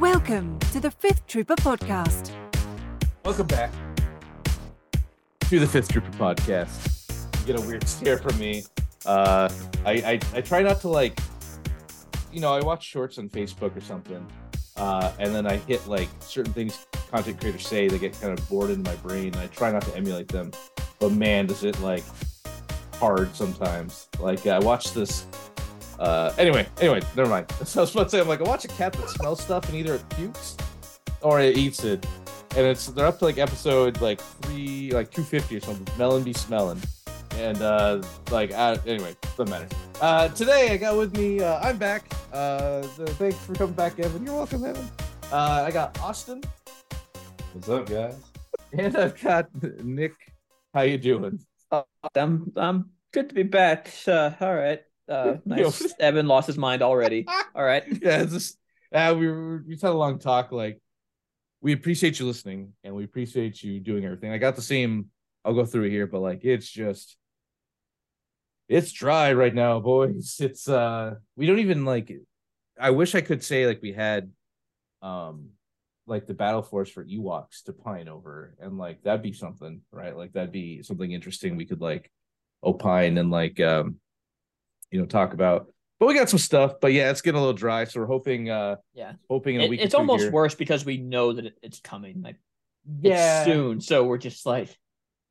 Welcome to the Fifth Trooper Podcast. Welcome back to the Fifth Trooper podcast. You get a weird stare from me. Uh, I, I I try not to like, you know, I watch shorts on Facebook or something, uh, and then I hit like certain things content creators say. They get kind of bored in my brain. I try not to emulate them, but man, does it like hard sometimes. Like I watched this. Uh, anyway, anyway, never mind. So I was about to say, I'm like, I watch a cat that smells stuff and either it pukes or it eats it and it's they're up to like episode like three, like two fifty or something. Melon be smelling, and uh like uh, anyway, doesn't matter. Uh, today I got with me. Uh, I'm back. Uh, so thanks for coming back, Evan. You're welcome, Evan. Uh, I got Austin, What's up, guys? and I've got Nick. How you doing? I'm I'm good to be back. Uh, all right. Uh, nice. Yo. Evan lost his mind already. All right. yeah, it's just uh, we were we had a long talk. Like we appreciate you listening, and we appreciate you doing everything. I got the same. I'll go through it here, but like it's just it's dry right now, boys. It's uh we don't even like. I wish I could say like we had, um, like the battle force for Ewoks to pine over, and like that'd be something, right? Like that'd be something interesting. We could like opine and like um, you know, talk about but we got some stuff. But yeah, it's getting a little dry, so we're hoping, uh, Yeah. hoping in a It- week. it's almost here- worse because we know that it, it's coming. Like Yeah, it's soon. So we're just like,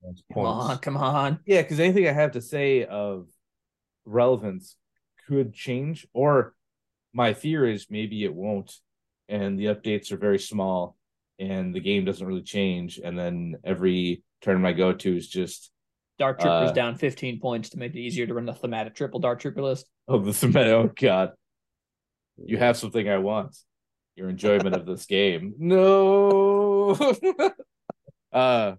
That's come on, come on. yeah. Because anything I have to say of relevance could change, or my fear is maybe it won't, and the updates are very small, and the game doesn't really change, and then every turn I go to is just Dark Trooper's Uh, down 15 points to make it easier to run the thematic triple Dark Trooper list. oh the thematic. Oh god, you have something I want. Your enjoyment of this game. No. uh,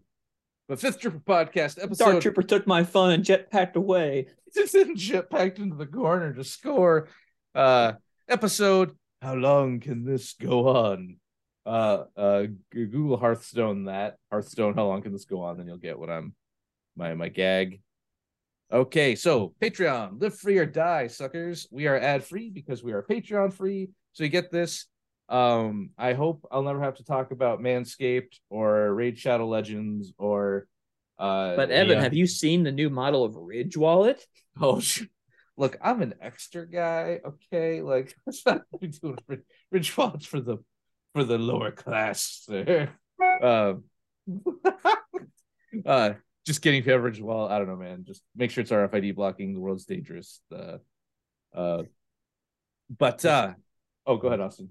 the fifth trooper podcast episode. Dark Trooper took my fun and jetpacked away. just in jet packed into the corner to score. Uh, episode. How long can this go on? Uh, uh, Google Hearthstone that Hearthstone. How long can this go on? Then you'll get what I'm my my gag. Okay, so Patreon, live free or die, suckers. We are ad free because we are Patreon free. So you get this. Um, I hope I'll never have to talk about Manscaped or Raid Shadow Legends or. Uh, But Evan, yeah. have you seen the new model of Ridge Wallet? Oh, look, I'm an extra guy. Okay, like let's not be doing rich, rich wallets for the for the lower class. Sir. Um, uh, just kidding, coverage. Well, I don't know, man. Just make sure it's RFID blocking. The world's dangerous. The, uh, but uh, oh, go ahead, Austin.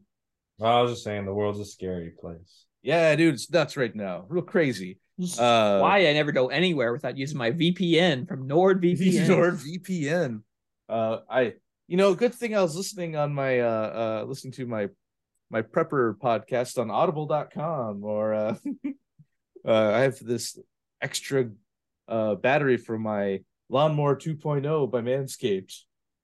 I was just saying the world's a scary place. Yeah, dude, it's nuts right now. Real crazy. Uh, Why I never go anywhere without using my VPN from NordVPN. NordVPN. Uh, I, you know, good thing I was listening on my, uh, uh, listening to my, my prepper podcast on audible.com or, uh, uh, I have this extra, uh, battery for my lawnmower 2.0 by Manscaped.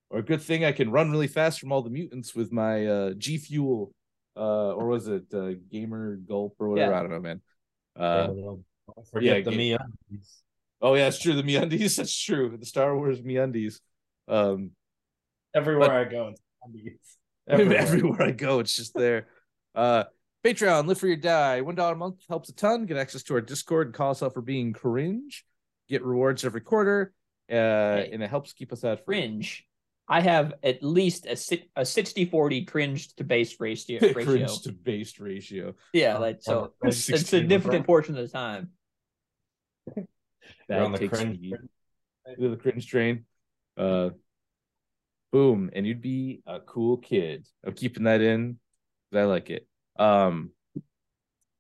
Or a good thing I can run really fast from all the mutants with my, uh, G Fuel, uh, or was it, uh, Gamer Gulp or whatever? Yeah. I don't know, man. Uh, Don't forget yeah, the ga- me. oh yeah, it's true. The MeUndies, that's true. The Star Wars MeUndies. Um, Everywhere But- I go, it's undies. everywhere. Everywhere. I go, it's just there. Uh, Patreon, live for your die. One dollar a month helps a ton. Get access to our Discord and call us out for being cringe. Get rewards every quarter, uh, and it helps keep us at cringe. I have at least a si- a 60 40 cringe to base ratio. ratio. cringe to based ratio. Yeah, like so a, a significant overall. portion of the time. You're That on the takes cringe. heat. the cringe train. Uh, boom, and you'd be a cool kid. I'm keeping that in. 'cause I like it. Um,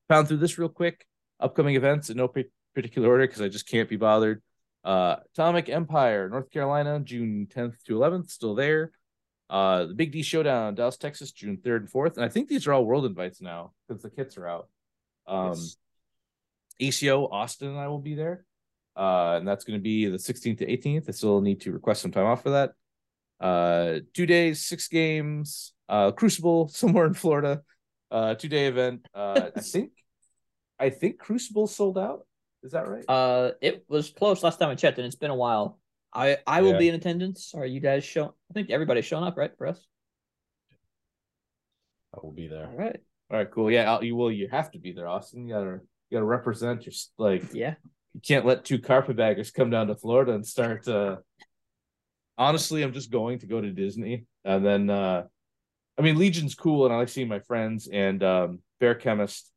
found through this real quick. Upcoming events in no pa- particular order because I just can't be bothered. Uh, Atomic Empire, North Carolina, June 10th to 11th, still there. Uh, the Big D Showdown, Dallas, Texas, June 3rd and 4th, and I think these are all world invites now because the kits are out. Um, Yes. ACO Austin and I will be there. Uh, and that's going to be the 16th to 18th. I still need to request some time off for that. Uh, two days, six games, uh, Crucible somewhere in Florida, uh, two day event. Uh, I think, I think Crucible sold out. Is that right? Uh, it was close last time I checked, and it's been a while. I I will Yeah. be in attendance. Are you guys showing? I think everybody's showing up, right? For us. I will be there. All right. All right, cool. Yeah, I'll, you will. You have to be there, Austin. You gotta you gotta represent your like. Yeah. You can't let two carpetbaggers come down to Florida and start. uh Honestly, I'm just going to go to Disney, and then uh I mean Legion's cool, and I like seeing my friends. And um Bear Chemist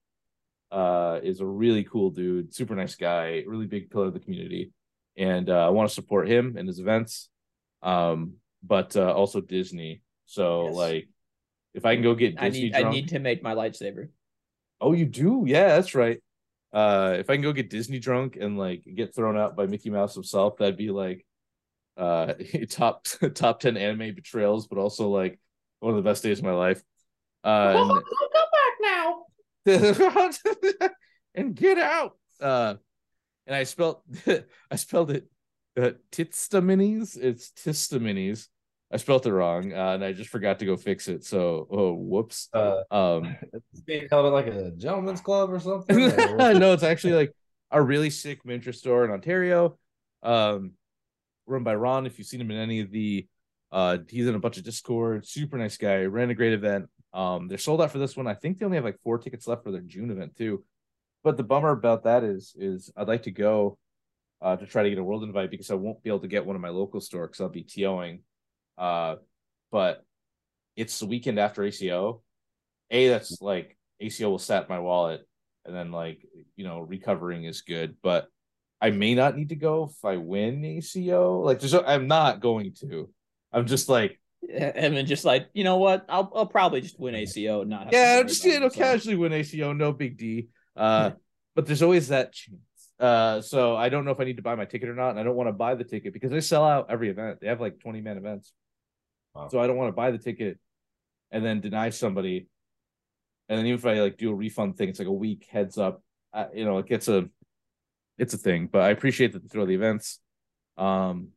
uh is a really cool dude, super nice guy, really big pillar of the community, and uh, I want to support him and his events. Um, but uh, also Disney. So Yes. like, if I can go get I Disney need I need to make my lightsaber. Oh, you do? Yeah, that's right. Uh, if I can go get Disney drunk and like get thrown out by Mickey Mouse himself, that'd be like uh top top 10 anime betrayals, but also like one of the best days of my life. Uh come back now. and, get out. Uh and I spelled I spelled it uh, Tistaminis. It's Tistaminis. I spelled it wrong, uh, and I just forgot to go fix it. So, oh, whoops. Uh, Um, it's being held at like a gentleman's club or something. no, it's actually like a really sick miniature store in Ontario. Um, run by Ron. If you've seen him in any of the, uh, he's in a bunch of Discord. Super nice guy. Ran a great event. Um, they're sold out for this one. I think they only have like four tickets left for their June event too. But the bummer about that is, is I'd like to go, uh, to try to get a world invite because I won't be able to get one in my local store because I'll be TOing. Uh, but it's the weekend after ACO. A that's like ACO will sat my wallet and then like you know recovering is good but i may not need to go if i win aco like there's i'm not going to i'm just like And then just like, you know what? I'll I'll probably just win ACO and not have to yeah just about you know so. casually win aco no big d. Uh but there's always that chance. Uh so i don't know if i need to buy my ticket or not and i don't want to buy the ticket because they sell out every event. They have like 20 man events. Wow. so i don't want to buy the ticket and then deny somebody. And then even if i like do a refund thing it's like a week heads up. Uh, you know it gets a it's a thing but i appreciate that they throw the events. Um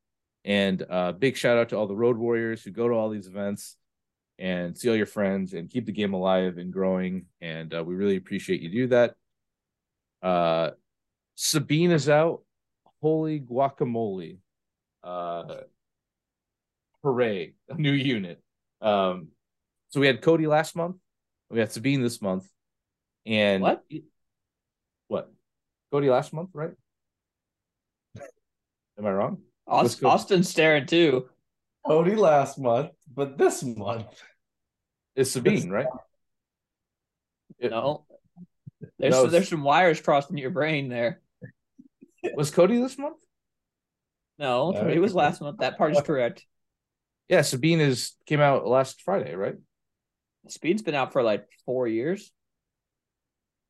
and uh big shout out to all the road warriors who go to all these events and see all your friends and keep the game alive and growing. And uh, we really appreciate you do that. Uh sabine is out. Holy guacamole. Uh hooray. A new unit. Um so we had cody last month. We had sabine this month. And What? what? Cody last month right? Am i wrong Aust- Let's. Austin's staring too. Cody last month, but this month. is sabine right It- No. There's No, there's some wires crossing your brain there. was cody this month No, No, it was last month. That part is correct. yeah sabine is came out last friday right Speed's been out for like four years.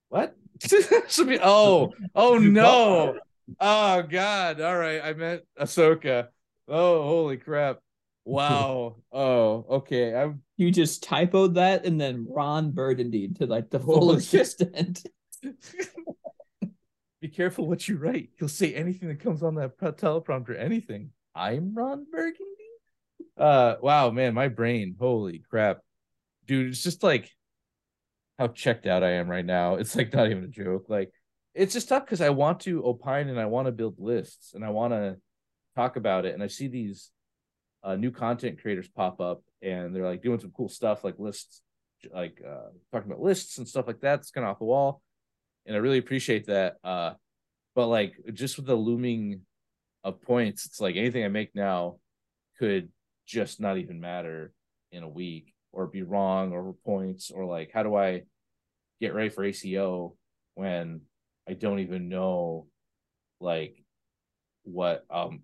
What? Sabine- oh, oh no. Oh god. All right. I meant Ahsoka. Oh, holy crap. Wow. Oh, okay. I'm You just typoed that and then Ron Burgundy to like the Holy assistant. be careful what you write. You'll say anything that comes on that teleprompter, anything. I'm Ron Burgundy. Uh wow, man, my brain. Holy crap. Dude, it's just like how checked out I am right now. It's like not even a joke. Like it's just tough because I want to opine and I want to build lists and I want to talk about it. And I see these uh, new content creators pop up and they're like doing some cool stuff like lists, like uh, talking about lists and stuff like that. It's kind of off the wall. And I really appreciate that. Uh, but like just with the looming of points, it's like anything I make now could just not even matter in a week or be wrong or points or like how do I get ready for ACO when I don't even know like what um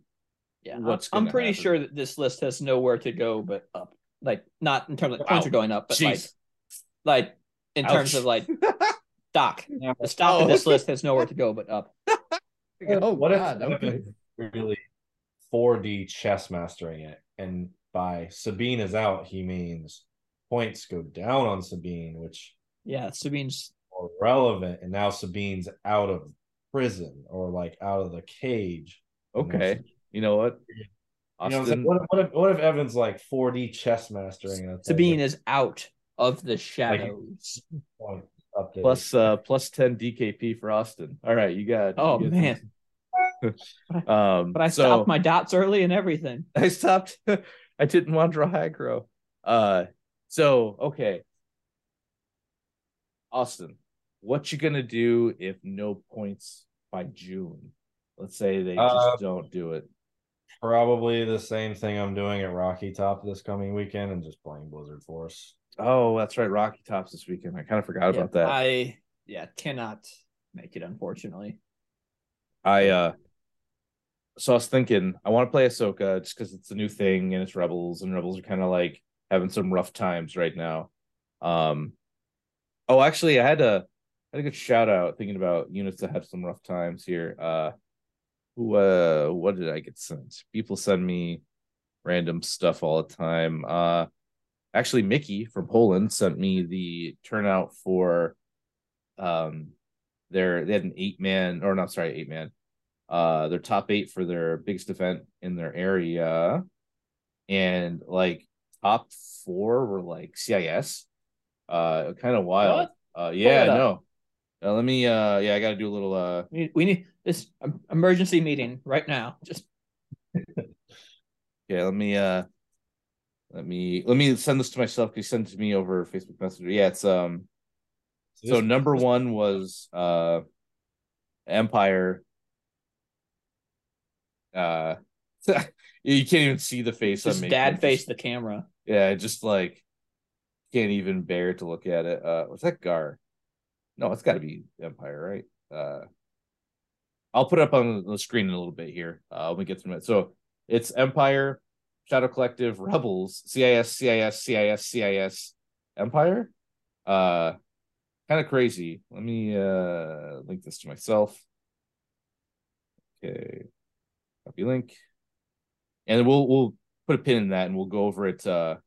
Yeah, What's I'm, I'm pretty happen? sure that this list has nowhere to go but up. Like not in terms of points Wow. are going up, but like jeez like in terms of like stock. The stock Oh. of this list has nowhere to go but up. oh what if God, okay. Evan's really 4D chess mastering it? And by Sabine is out, he means points go down on Sabine, which Yeah, Sabine's are relevant. And now Sabine's out of prison or like out of the cage. okay you know what You know what I'm Austin saying? What if, what if, what if Evan's like 4D chess mastering? and it's like Sabine is out of the shadows. point update? plus uh plus 10 DKP for Austin all right you got Oh, you got man. um But I so stopped my dots early and everything. I stopped I didn't want to draw aggro uh so okay Austin, what you gonna do if no points by June? Let's say they just Uh, don't do it. Probably the same thing I'm doing at Rocky Top this coming weekend and just playing Blizzard Force. Oh, that's right, Rocky Tops this weekend. I kind of forgot Yeah, about that. I yeah cannot make it unfortunately. I uh so I was thinking I want to play Ahsoka just because it's a new thing and it's Rebels and Rebels are kind of like having some rough times right now. Um oh actually I had a I think a shout out thinking about units that have some rough times here. Uh who uh what did I get sent? People send me random stuff all the time. Uh actually Mickey from Poland sent me the turnout for um their they had an eight man or not sorry eight man. Uh their top eight for their biggest event in their area. And like top four were like cis uh kind of wild uh yeah no uh, let me uh yeah i gotta do a little uh We need, we need this emergency meeting right now. Just yeah let me uh let me let me send this to myself because send it to me over facebook messenger. Yeah it's um so this- number one was uh empire. Uh you can't even see the face just I'm dad Just- face the camera. yeah just like can't even bear to look at it. Uh was that gar no it's got to be empire right? Uh i'll put it up on the screen in a little bit here uh when we get through it so it's empire shadow collective rebels cis cis cis cis empire? Uh kind of crazy. Let me uh link this to myself. Okay. Copy link. And we'll we'll put a pin in that and we'll go over it uh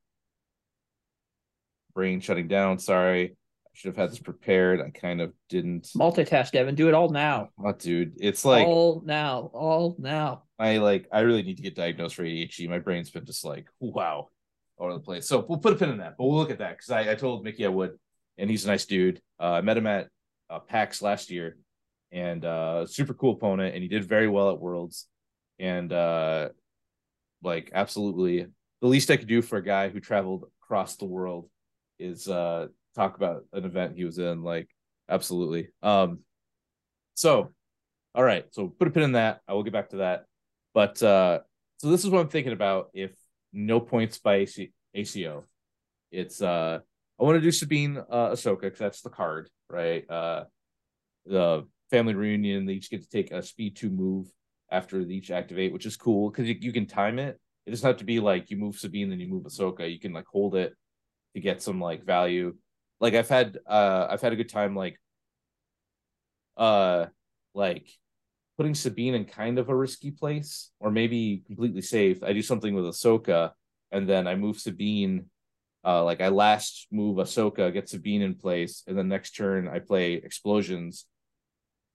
brain shutting down sorry should have had this prepared i kind of didn't Multitask, Evan. Do it all now. oh, dude it's like all now. All now. I like I really need to get diagnosed for ADHD. My brain's been just like wow all over the place. So we'll put a pin in that, but we'll look at that because I, I told Mickey I would, and he's a nice dude. Uh, I met him at uh, PAX last year, and uh, super cool opponent, and he did very well at Worlds, and uh, like absolutely the least I could do for a guy who traveled across the world is uh talk about an event he was in. Like absolutely. Um, so all right, so put a pin in that. I will get back to that. But uh so this is what I'm thinking about if no points by AC- ACO. It's uh I want to do Sabine uh Ahsoka because that's the card, right? Uh the family reunion, they each get to take a speed two move after each activate, which is cool because you, you can time it. It doesn't have to be like you move Sabine, then you move Ahsoka. You can like hold it to get some like value. Like I've had uh I've had a good time like uh like putting Sabine in kind of a risky place, or maybe completely safe. I do something with Ahsoka, and then I move Sabine. Uh, like I last move Ahsoka, get Sabine in place, and then next turn I play explosions,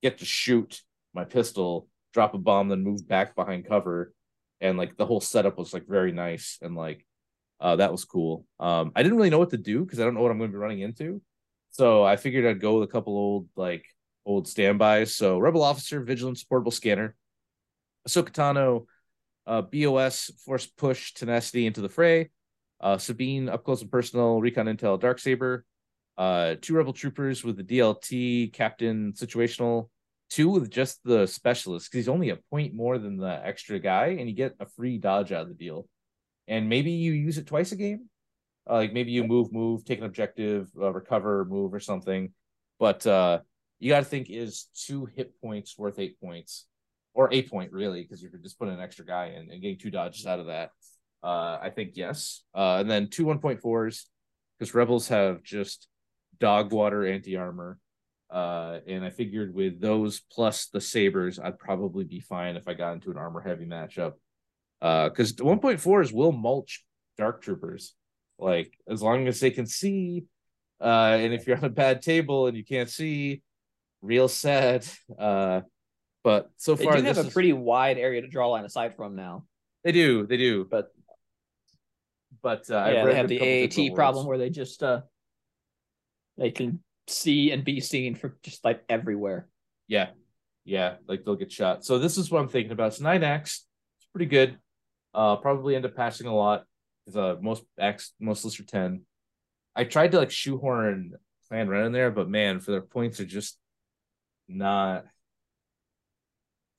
get to shoot my pistol, drop a bomb, then move back behind cover, and like the whole setup was like very nice and like uh, that was cool. Um, I didn't really know what to do because I don't know what I'm going to be running into, so I figured I'd go with a couple old like old standbys. So Rebel Officer, Vigilance, Portable Scanner, Ahsoka Tano, uh, BOS, Force Push, Tenacity into the fray, uh, Sabine, Up Close and Personal, Recon Intel, Dark Saber, uh, two Rebel Troopers with the DLT, Captain Situational, two with just the Specialist because he's only a point more than the extra guy, and you get a free dodge out of the deal. And maybe you use it twice a game. Uh, like maybe you move, move, take an objective, uh, recover, move, or something. But uh, you got to think is two hit points worth eight points? Or a point really because you're just putting an extra guy in and getting two dodges out of that. Uh i think yes. Uh and then two 1.4s because rebels have just dog water anti-armor. Uh and i figured with those plus the sabers i'd probably be fine if i got into an armor heavy matchup uh 1.4 is will mulch dark troopers like as long as they can see uh and if you're on a bad table and you can't see real sad. Uh, but so They far, do have a is- pretty wide area to draw line aside from now. They do, they do. But But uh, I've yeah, they have the AAT problem where they just uh they can see and be seen for just like everywhere. Yeah, yeah, like they'll get shot. So this is what I'm thinking about. It's nine X. It's pretty good. Uh, probably end up passing a lot because uh, most X most lists are ten. I tried to like shoehorn Clan Wren in there, but man, for their points are just not.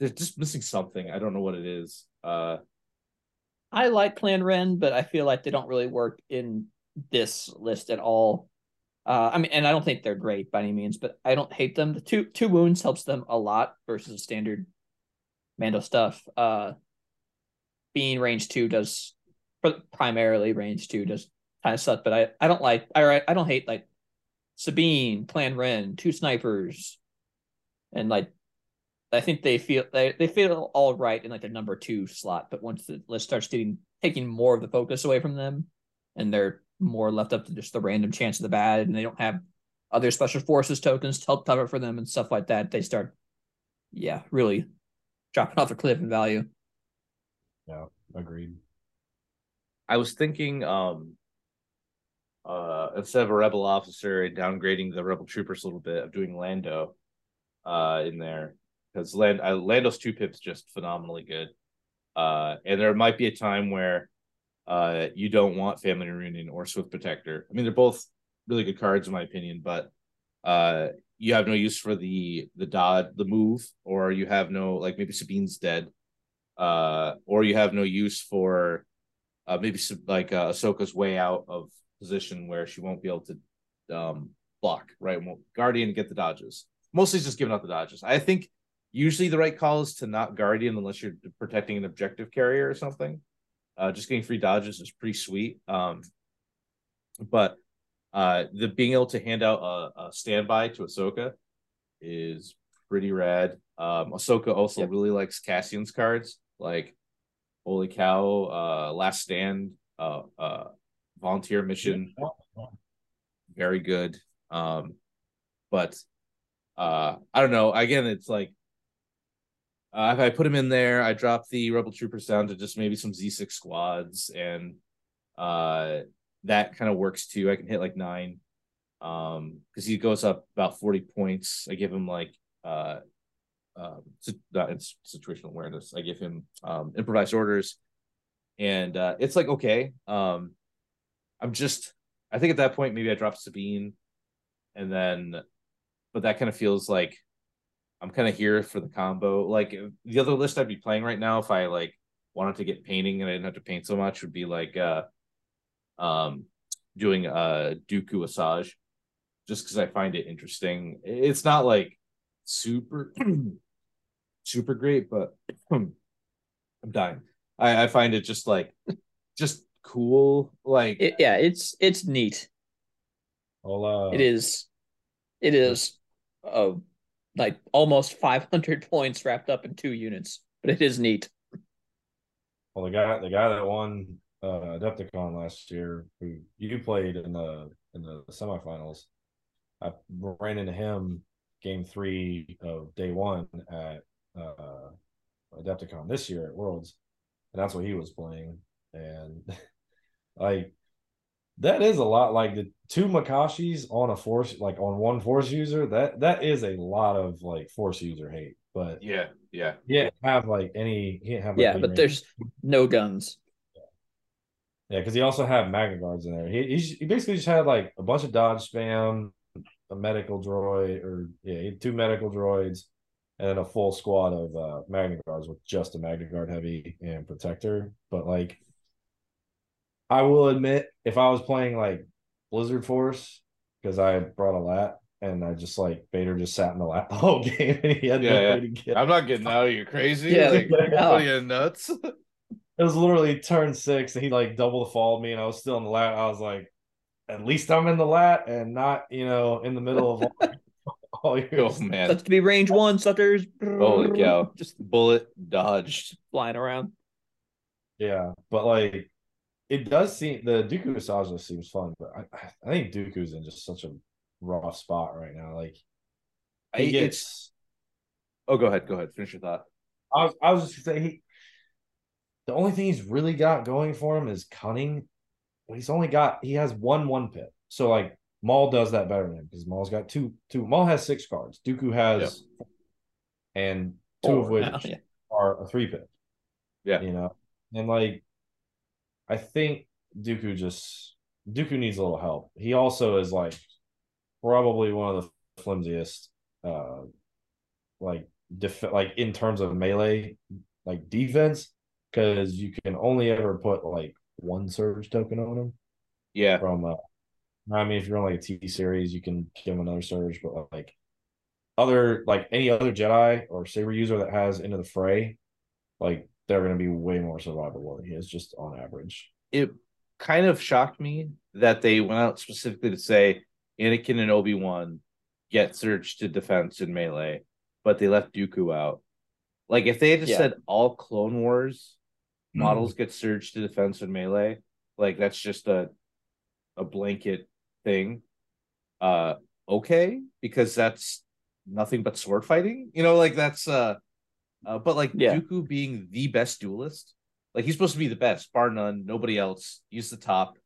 They're just missing something. I don't know what it is. Uh, I like Clan Wren, but I feel like they don't really work in this list at all. Uh, I mean, and I don't think they're great by any means, but I don't hate them. The two two wounds helps them a lot versus standard Mando stuff. Uh, being range two does primarily range two does kind of suck, but I I don't like I I don't hate like Sabine, Clan Wren, two snipers, and like I think they feel they, they feel all right in like the number two slot, but once the list starts getting taking more of the focus away from them, and they're more left up to just the random chance of the bad, and they don't have other special forces tokens to help cover for them and stuff like that, they start, yeah, really dropping off a cliff in value. Yeah, agreed. I was thinking, um, uh, instead of a rebel officer and downgrading the rebel troopers a little bit, of doing Lando, uh, in there because Land uh, Lando's two pips just phenomenally good. Uh, and there might be a time where uh, you don't want Family Reunion or Swift Protector. I mean, they're both really good cards in my opinion, but uh, you have no use for the the dodge, the move, or you have no like maybe Sabine's dead, uh, or you have no use for uh, maybe like uh, Ahsoka's way out of position where she won't be able to um block right. Won't Guardian get the dodges. Mostly just giving out the dodges. I think usually the right call is to not Guardian unless you're protecting an objective carrier or something. Uh, just getting free dodges is pretty sweet. Um, but uh, the being able to hand out a, a standby to Ahsoka is pretty rad. Um, Ahsoka also yep. really likes Cassian's cards, like Holy Cow, uh, Last Stand, uh, uh, Volunteer Mission, very good. Um, but uh, I don't know. Again, it's like uh, if I put him in there, I drop the Rebel Troopers down to just maybe some Z6 squads, and uh, that kind of works too. I can hit like nine, um, because he goes up about 40 points. I give him like uh, um, it's situational awareness. I give him um, improvised orders, and uh, it's like okay. Um, I'm just, I think at that point maybe I drop Sabine, and then, but that kind of feels like I'm kind of here for the combo. Like the other list I'd be playing right now, if I like wanted to get painting and I didn't have to paint so much, would be like uh, um, doing uh Dooku Asajj, just because I find it interesting. It's not like super super great, but I'm dying. I, I find it just like just cool. Like it, yeah, it's it's neat. Well, uh, it is. It is. Uh, like almost 500 points wrapped up in two units, but it is neat. Well, the guy, the guy that won uh, Adepticon last year, who you played in the in the semifinals, I ran into him game three of day one at uh, Adepticon this year at Worlds, and that's what he was playing, and like that is a lot like the two Makashis on a force like on one force user that that is a lot of like force user hate but yeah yeah. yeah have like any he didn't have like, yeah but range. there's no guns. Yeah because he also had magna guards in there. He, he basically just had like a bunch of dodge spam a medical droid or yeah two medical droids and then a full squad of uh magna guards with just a magna guard heavy and protector but like I will admit, if I was playing like Blizzard Force, because I brought a lat and I just like Vader just sat in the lat the whole game and he had yeah, no yeah. Get... I'm not getting out. You're crazy. Yeah, like, no. you nuts. It was literally turn six and he like double the followed me and I was still in the lat. I was like, at least I'm in the lat and not, you know, in the middle of all, all your oh man. That's to be range one, suckers. Holy cow. Just bullet dodged. Flying around. Yeah. But like it does seem the Dooku Asajj seems fun, but I, I think Dooku's in just such a rough spot right now. Like he gets. It's... Oh, go ahead. Go ahead. Finish your thought. I was I was just saying he. The only thing he's really got going for him is cunning. He's only got he has one one pip. So like Maul does that better than him because Maul's got two two. Maul has six cards. Dooku has, yep. and two Four of which now, yeah. are a three pip. Yeah, you know, and like I think Dooku just Dooku needs a little help. He also is like probably one of the flimsiest, uh, like def- like in terms of melee, like defense, because you can only ever put like one surge token on him Yeah. from. Uh, I mean, if you're on like a T series, you can give him another surge, but like other like any other Jedi or saber user that has into the fray, like they're going to be way more survivable than he is just on average. It kind of shocked me that they went out specifically to say Anakin and Obi Wan get surge to defense in melee, but they left Dooku out. Like if they had just Yeah. said all Clone Wars hmm. models get surge to defense in melee, like that's just a a blanket thing. Uh okay, because that's nothing but sword fighting. You know, like that's uh, uh but like Yeah. Dooku being the best duelist, like he's supposed to be the best, bar none, nobody else. He's the top.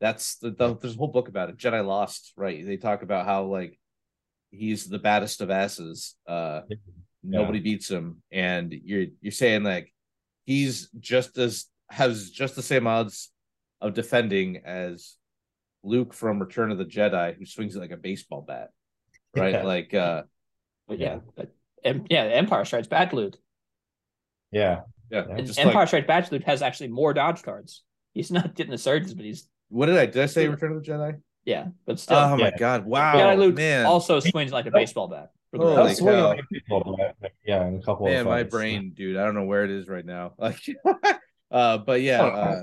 That's the, the there's a whole book about it. Jedi Lost, right? They talk about how like he's the baddest of asses. Uh nobody beats him. And you're you're saying like he's just as has just the same odds of defending as Luke from Return of the Jedi, who swings it like a baseball bat. Right? Yeah. Like uh But yeah, but yeah, Empire Strikes Back Luke. Yeah, yeah, Yeah. And just Empire like Strikes Back Luke has actually more dodge cards. He's not getting the surges, but he's what did I did I say Return of the Jedi? yeah, but still. Oh my god, wow. Jedi Luke man. also swings like a baseball bat. Holy record. That's swinging cow. like a baseball bat. Yeah, and a couple man, of my brain, dude. I don't know where it is right now. Like uh but yeah, uh,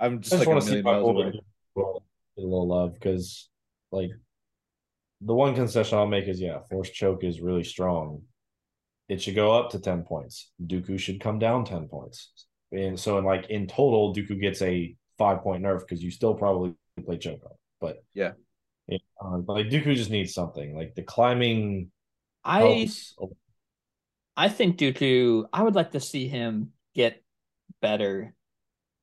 I'm just just like want a to see million my miles away. older a little love because, like, the one concession I'll make is yeah, force choke is really strong. It should go up to ten points. Dooku should come down ten points, and so in like in total, Dooku gets a five point nerf because you still probably play choke on. But Yeah. yeah, um, like Dooku just needs something like the climbing. I helps. I think Dooku, I would like to see him get better,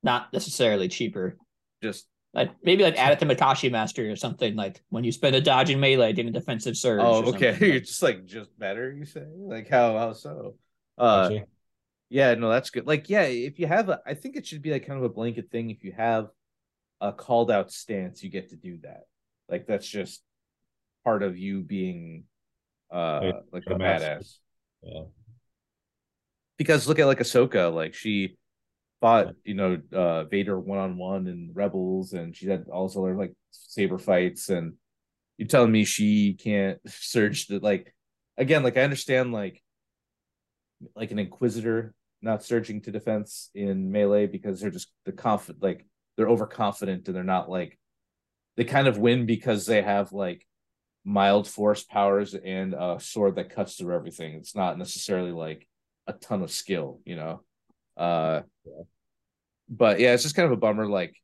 not necessarily cheaper. Just Like maybe like add it to Makashi Master or something. Like when you spend a dodge in melee, get a defensive surge. oh okay. something. You're just like just better, you say? Like how how so? Uh Actually, Yeah, no, that's good. Like, yeah, if you have a, I think it should be like kind of a blanket thing. If you have a called out stance, you get to do that. Like, that's just part of you being, uh, Yeah, like the a master. badass. yeah. Because look at like Ahsoka, like she fought, you know, uh, Vader one on one in Rebels, and she had also learned like saber fights. And you're telling me she can't surge the like, again, like I understand like like an inquisitor not surging to defense in melee because they're just the confident like they're overconfident and they're not like they kind of win because they have like mild force powers and a sword that cuts through everything it's not necessarily like a ton of skill you know uh but yeah it's just kind of a bummer like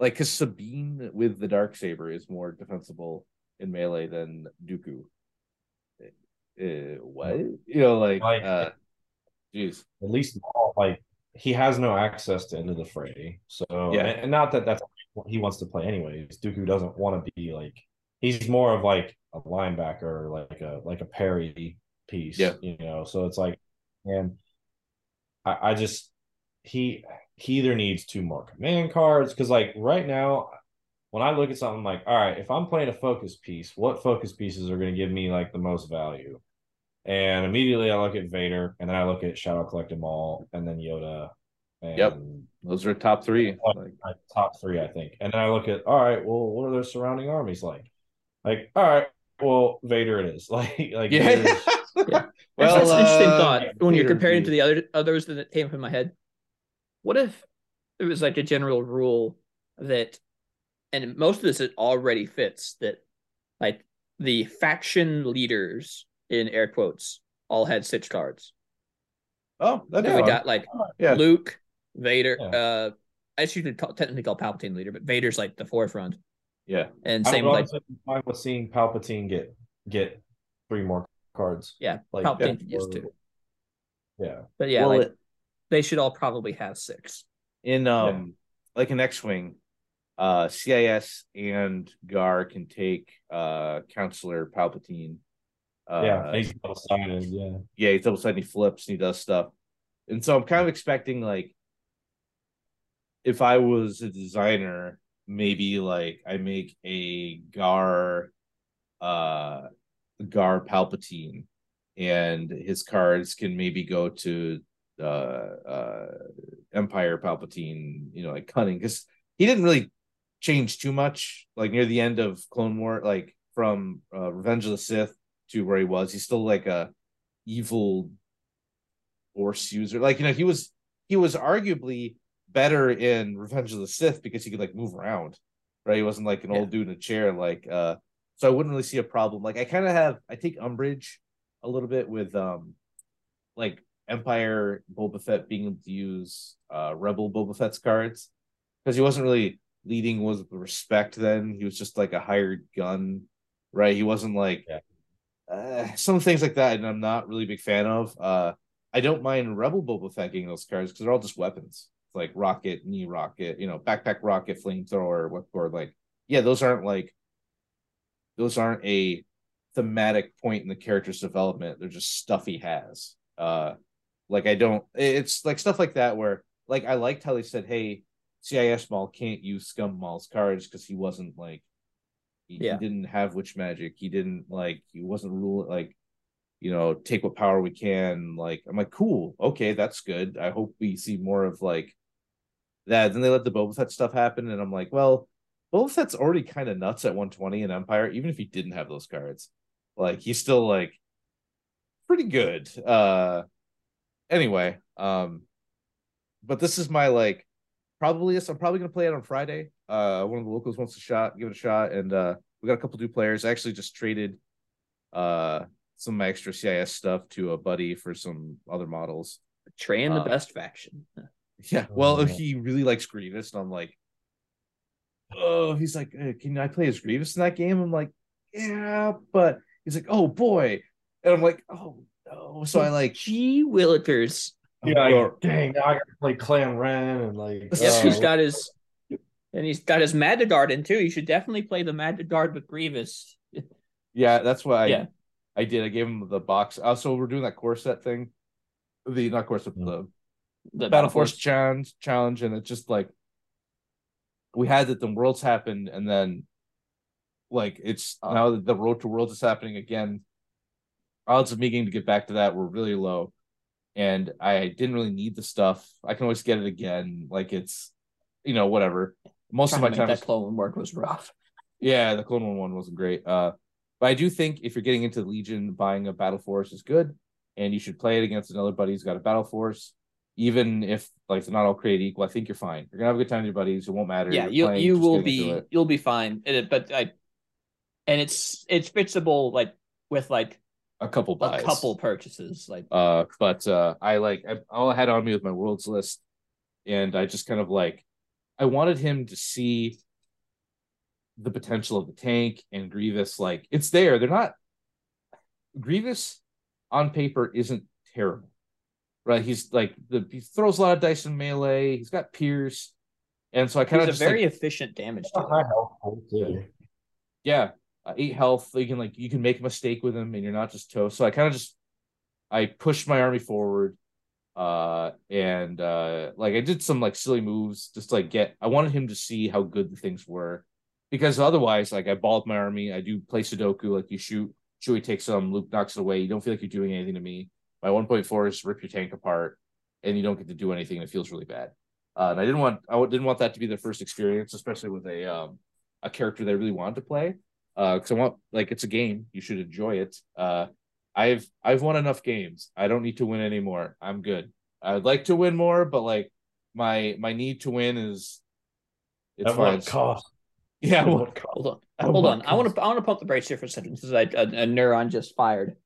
like because sabine with the dark saber is more defensible in melee than dooku uh, what you know like Like- uh Jeez. at least like he has no access to into the fray. So Yeah. and, and not that that's what he wants to play anyways. Dooku doesn't want to be like he's more of like a linebacker, like a like a parry piece. Yeah. You know, so it's like and I, I just he he either needs two more command cards because like right now when I look at something I'm like, all right, if I'm playing a focus piece, what focus pieces are going to give me like the most value? And immediately I look at Vader, and then I look at Shadow Collect 'em all, and then Yoda. And Yep. Those are top three. Like, top three, I think. And then I look at, all right, well, what are their surrounding armies like? Like, all right, well, Vader it is. Like, like yeah. Yeah. well, that's, that's an interesting uh, thought when you're Vader comparing to the other others that came up in my head. What if it was like a general rule that, and most of this it already fits that, like the faction leaders in air quotes all had six cards. Oh, that'd So be we got like Yeah. Luke, Vader. Yeah. Uh, I guess you could call, technically call Palpatine leader, but Vader's like the forefront. Yeah. And I same like honestly be fine with seeing Palpatine get get three more cards. yeah, Like Palpatine yeah, used to. Yeah. But yeah, Well, like it- they should all probably have six. in um like an X-wing, uh CIS and Gar can take uh Counselor Palpatine. Uh, yeah. He's double-sided, yeah. yeah, he's double sided, he flips and he does stuff. And so I'm kind of expecting like if I was a designer, maybe like I make a Gar uh Gar Palpatine and his cards can maybe go to uh uh Empire Palpatine, you know, like cunning because he didn't really change too much like near the end of Clone War, like from uh, Revenge of the Sith to where he was. He's still like a evil force user. Like, you know, he was he was arguably better in Revenge of the Sith because he could like move around. Right. He wasn't like an Yeah. old dude in a chair. Like uh so I wouldn't really see a problem. Like I kind of have I take umbrage a little bit with um like Empire Boba Fett being able to use uh Rebel Boba Fett's cards. Because he wasn't really leading with respect then. He was just like a hired gun, right? He wasn't like Yeah. uh, some things like that, and I'm not really a big fan of. Uh I don't mind Rebel Boba Fett getting those cards because they're all just weapons. It's like rocket, knee rocket, you know, backpack rocket, flamethrower, whipcord. Like, yeah, those aren't like those aren't a thematic point in the character's development. They're just stuff he has. Uh like I don't it's like stuff like that where like I liked how they said, hey, CIS Maul can't use Scum Maul's cards because he wasn't like he, Yeah. he didn't have witch magic. He didn't like he wasn't rule like you know take what power we can. Like I'm like cool, okay, that's good. I hope we see more of like that. Then they let the Boba Fett stuff happen, and I'm like, well, Boba Fett's already kind of nuts at 120 in Empire, even if he didn't have those cards. Like he's still like pretty good. Uh anyway, um but this is my like probably this I'm probably gonna play it on Friday. Uh one of the locals wants a shot, give it a shot, and uh we got a couple new players. I actually just traded uh some of my extra CIS stuff to a buddy for some other models. Train the Uh, best faction. Yeah, well, Oh, he really likes Grievous, and I'm like, oh, he's like, "Uh, can I play as Grievous in that game? I'm like, yeah, but he's like, oh boy, and I'm like, oh no. So I like, G Willikers. Yeah, like, Or- dang, now I gotta play Clan Wren and like Yes, uh, he's got his and he's got his Magnaguard in too. You should definitely play the Magnaguard with Grievous. yeah, that's what I, Yeah. I did. I gave him the box. Also, we're doing that core set thing, the not core set, Mm. the The Battle Force challenge challenge, and it's just like we had that the worlds happened, and then like it's Uh. now that the road to worlds is happening again. Odds of me getting to get back to that were really low, and I didn't really need the stuff. I can always get it again. Like it's, you know, whatever. Most of my time, that clone One work was rough. yeah, the Clone War one wasn't great. Uh, but I do think if you're getting into Legion, buying a Battle Force is good, and you should play it against another buddy who's got a Battle Force. Even if like they're not all created equal, I think you're fine. You're gonna have a good time with your buddies. It won't matter. Yeah, You're you playing, you will be you'll be fine. It, but I and it's it's fixable like with like a couple buys. a couple purchases. Like Uh, but uh, I like I, all I had on me with my worlds list, and I just kind of like I wanted him to see the potential of the tank and Grievous. Like it's there. They're not Grievous on paper isn't terrible, right? He's like the he throws a lot of dice in melee. He's got Pierce, and so I kind of a very like, efficient damage a dealer. high health too. yeah, uh, eight health. You can like you can make a mistake with him, and you're not just toast. So I kind of just I pushed my army forward, uh, and uh, like I did some like silly moves just to, like get. I wanted him to see how good the things were, because otherwise, like I balled my army. I do play Sudoku, like you shoot. Chewie takes some, Luke knocks it away. You don't feel like you're doing anything to me. My 1.4 is rip your tank apart, and you don't get to do anything. It feels really bad. Uh, and I didn't want I didn't want that to be their first experience, especially with a um a character they really wanted to play. Uh, because I want like it's a game, you should enjoy it. Uh, I've I've won enough games. I don't need to win anymore. I'm good. I'd like to win more, but like my my need to win is it's At fine. what cost? Yeah, At what cost? Hold on. at Hold what on. I want to I want to pump the brakes here for a second because I a, a neuron just fired.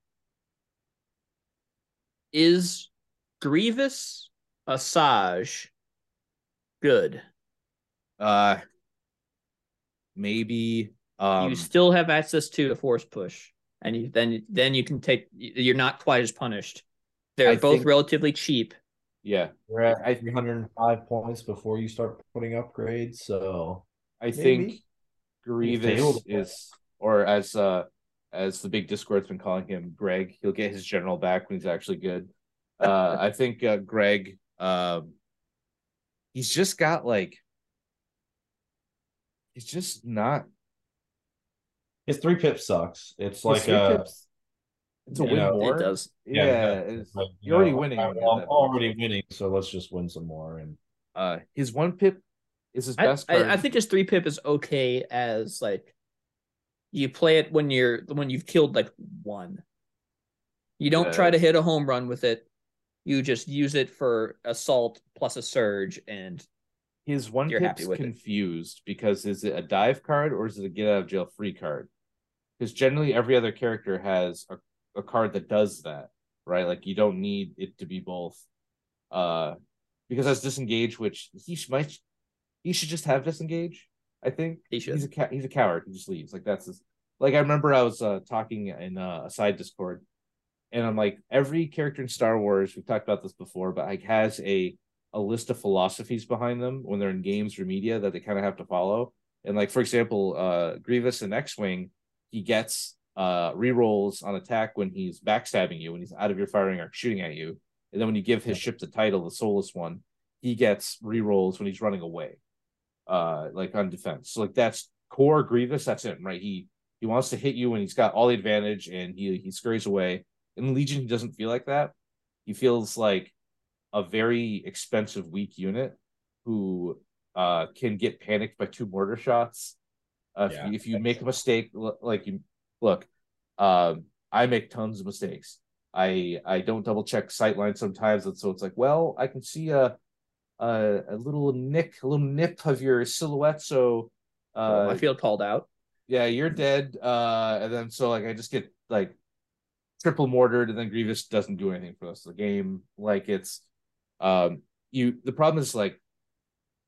Is Grievous Asajj good? uh maybe um you still have access to the force push, and you then then you can take. You're not quite as punished. They're I both think- relatively cheap. yeah. We're at 305 points before you start putting upgrades, so I think Maybe. Grievous is, or as uh as the big Discord's been calling him, Greg. He'll get his general back when he's actually good. Uh, I think uh, Greg, um, he's just got like, he's just not. His three pip sucks. It's His like three uh, pips, it's a win know, more. It does. Yeah, it's- like, you you're already know, winning. I'm, I'm already winning, so let's just win some more. And Uh, his one pip is his I, best card. I, I think his three pip is okay as like you play it when you're when you've killed like one. You don't try to hit a home run with it. You just use it for assault plus a surge, and his one you're pip's with it. confused because is it a dive card or is it a get out of jail free card? Because generally every other character has a, a card that does that, right? Like you don't need it to be both. Uh, because that's disengage, which he might he should just have disengage. I think he should. he's a ca- he's a coward. He just leaves. Like that's his. Like I remember I was uh, talking in uh, a side Discord, and I'm like, every character in Star Wars, we've talked about this before, but like has a a list of philosophies behind them when they're in games or media that they kind of have to follow. And like for example, uh, Grievous and X Wing, he gets uh rerolls on attack when he's backstabbing you, when he's out of your firing arc shooting at you, and then when you give his ship the title, the Soulless One, he gets rerolls when he's running away, uh, like on defense. So like that's core Grievous. That's it, right? He he wants to hit you and he's got all the advantage and he he scurries away. In Legion, he doesn't feel like that. He feels like a very expensive weak unit who uh can get panicked by two mortar shots. Uh, Yeah. if, you, if you make a mistake, like you look, um, I make tons of mistakes. I I don't double check sightline sometimes, and so it's like, well, I can see a a, a little nick, a little nip of your silhouette, so uh, I feel called out. yeah, you're dead. Uh, and then so like I just get like triple mortared, and then Grievous doesn't do anything for the rest of the game. Like it's um you the problem is like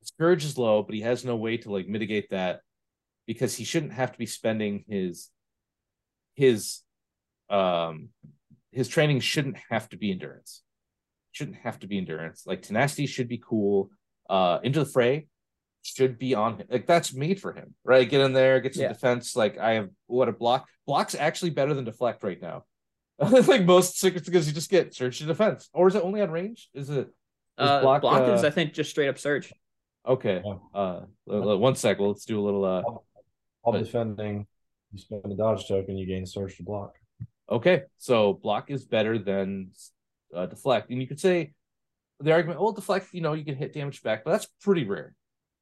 his courage is low, but he has no way to like mitigate that because he shouldn't have to be spending his his um his training shouldn't have to be endurance. Shouldn't have to be endurance. Like tenacity should be cool. Uh into the fray should be on him. Like that's made for him, right? Get in there, get some Yeah. defense. Like I have what a block. Block's actually better than deflect right now. like most secrets because you just get surge to defense. Or is it only on range? Is it is Uh, block, block, is uh, I think just straight up surge. okay? Yeah. Uh l- l- one sec. Let's do a little while But- defending, you spend a dodge token, you gain surge to block. Okay, so block is better than uh, deflect, and you could say the argument, well, deflect, you know, you can hit damage back, but that's pretty rare.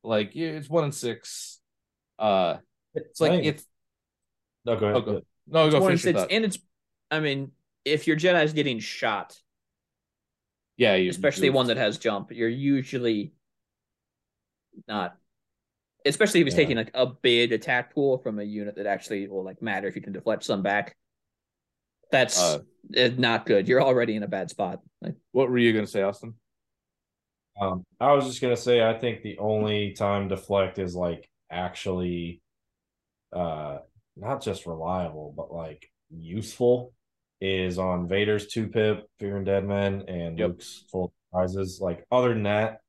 Like yeah, it's one in six. Uh, it's like Dang. it's no go ahead. oh, go- no It's go one in finish your six, thought. and it's. I mean, if your Jedi's getting shot, Yeah, you, especially you- one that has jump, you're usually not. Especially if he's Yeah. taking like a big attack pool from a unit that actually will like matter if you can deflect some back. That's Uh, uh, not good. You're already in a bad spot. Like, What were you gonna say, Austin? Um, I was just gonna say, I think the only time deflect is like actually, uh, not just reliable, but like useful, is on Vader's two pip, Fear and Dead Men, and Yep. Luke's full prizes. Like other than that,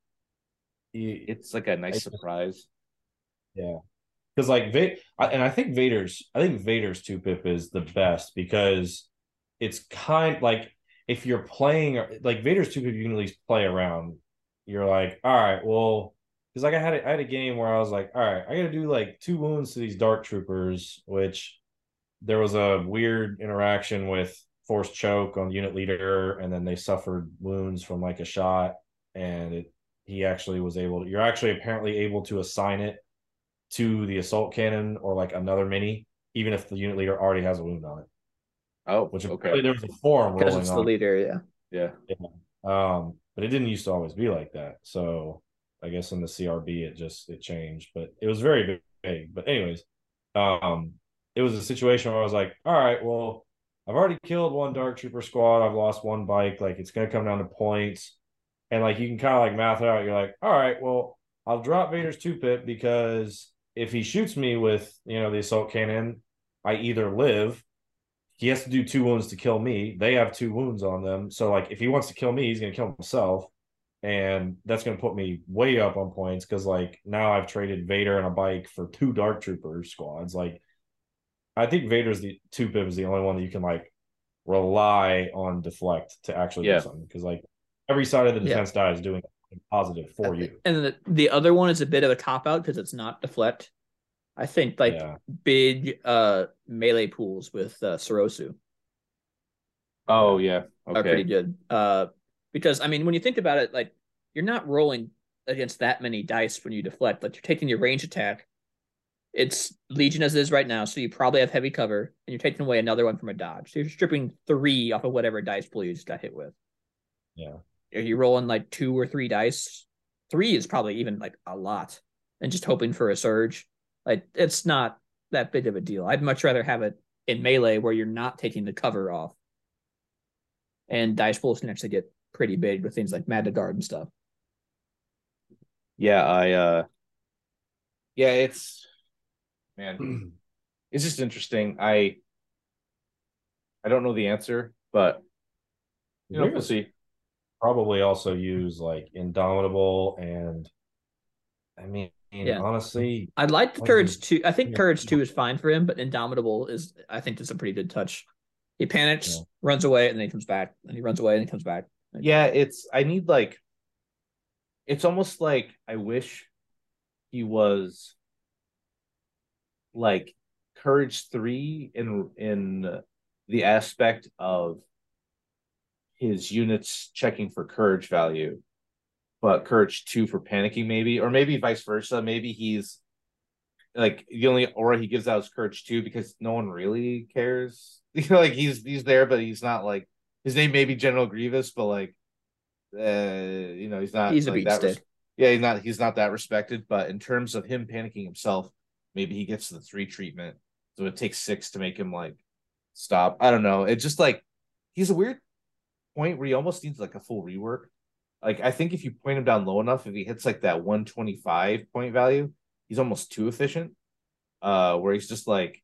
he, It's like a nice I- surprise. Yeah, because like Va- I, and I think Vader's, I think Vader's two pip is the best because it's kind like if you're playing like Vader's two pip, you can at least play around. You're like, all right, well, because like I had a, I had a game where I was like, all right, I got to do like two wounds to these dark troopers, which there was a weird interaction with forced choke on unit leader, and then they suffered wounds from like a shot, and it he actually was able to. You're actually apparently able to assign it to the assault cannon or like another mini, even if the unit leader already has a wound on it. Oh, Which okay, apparently there was a form because rolling it's the on. leader, yeah. yeah. Um, but it didn't used to always be like that. So I guess in the CRB it just it changed, but it was very big. big. But anyways, um, it was a situation where I was like, all right, well, I've already killed one dark trooper squad. I've lost one bike. Like it's gonna come down to points, and like you can kind of like math it out. You're like, all right, well, I'll drop Vader's two pit because if he shoots me with you know the assault cannon, I either live he has to do two wounds to kill me. They have two wounds on them. So like if he wants to kill me, he's gonna kill himself. And that's gonna put me way up on points because like now I've traded Vader and a bike for two Dark Trooper squads. Like I think Vader's the two pip is the only one that you can like rely on deflect to actually Yeah. do something. Because like every side of the Yeah. defense die is doing something positive for you. And the, the other one is a bit of a cop out because it's not deflect. I think like yeah. big uh melee pools with uh Sorosu Oh yeah. Okay. Are pretty good. Uh because I mean when you think about it, like you're not rolling against that many dice when you deflect. Like you're taking your range attack. It's Legion as it is right now, so you probably have heavy cover, and you're taking away another one from a dodge. So you're stripping three off of whatever dice pool you just got hit with. Yeah. Are you rolling like two or three dice? Three is probably even like a lot, and just hoping for a surge. Like it's not that big of a deal. I'd much rather have it in melee where you're not taking the cover off. And dice pools can actually get pretty big with things like Magnaguard and stuff. Yeah, I uh yeah, it's man, it's just interesting. I I don't know the answer, but you know, we'll see. Probably also use like Indomitable and I mean, Yeah. honestly, I'd like the Courage the- two. I think yeah. Courage two is fine for him, but Indomitable is I think that's a pretty good touch. He panics, Yeah. runs away, and then he comes back. And he runs away and he comes back. Yeah, it's I need like it's almost like I wish he was like Courage 3 in in the aspect of his units checking for courage value, but courage 2 for panicking maybe or maybe vice versa. Maybe he's like the only aura he gives out is courage 2 because no one really cares. You know, like he's he's there but he's not like his name may be General Grievous, but like, uh, you know, he's not. He's a like, beat that res- yeah, he's not. He's not that respected. But in terms of him panicking himself, maybe he gets the three treatment, so it takes six to make him like stop. I don't know. It's just like he's a weird point where he almost needs like a full rework. Like I think if you point him down low enough, if he hits like that one twenty five point value, he's almost too efficient. Uh, where he's just like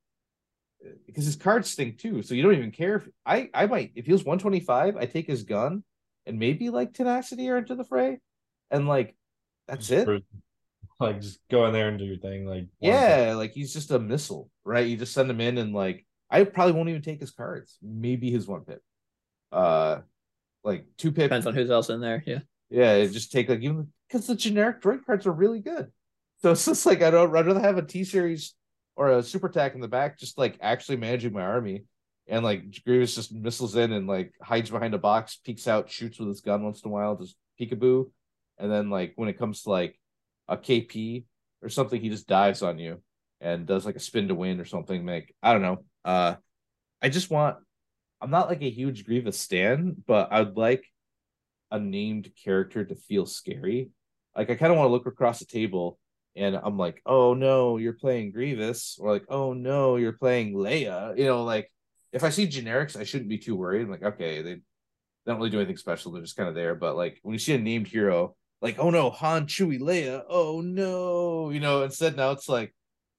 because his cards stink too. So you don't even care if I I might if he was 125, I take his gun and maybe like tenacity or into the fray, and like that's it. for- like just go in there and do your thing. Like Yeah, like he's just a missile, right? You just send him in and like I probably won't even take his cards. Maybe his one pip. Uh like two pip. Depends on who's else in there. Yeah. Yeah, just take like even because the generic droid cards are really good. So it's just like I don't I'd rather have a T series or a super attack in the back, just like actually managing my army. And like Grievous just missiles in and like hides behind a box, peeks out, shoots with his gun once in a while, just peekaboo. And then like when it comes to like a KP or something, he just dives on you and does like a spin to win or something. Like I don't know. Uh I just want I'm not like a huge Grievous stan, but I'd like a named character to feel scary. Like I kind of want to look across the table and I'm like, oh no, you're playing Grievous, or like, oh no, you're playing Leia. You know, like if I see generics, I shouldn't be too worried. I'm like, okay, they don't really do anything special. They're just kind of there. But like when you see a named hero, like, oh no, Han, Chewie, Leia, oh no, you know, instead now it's like,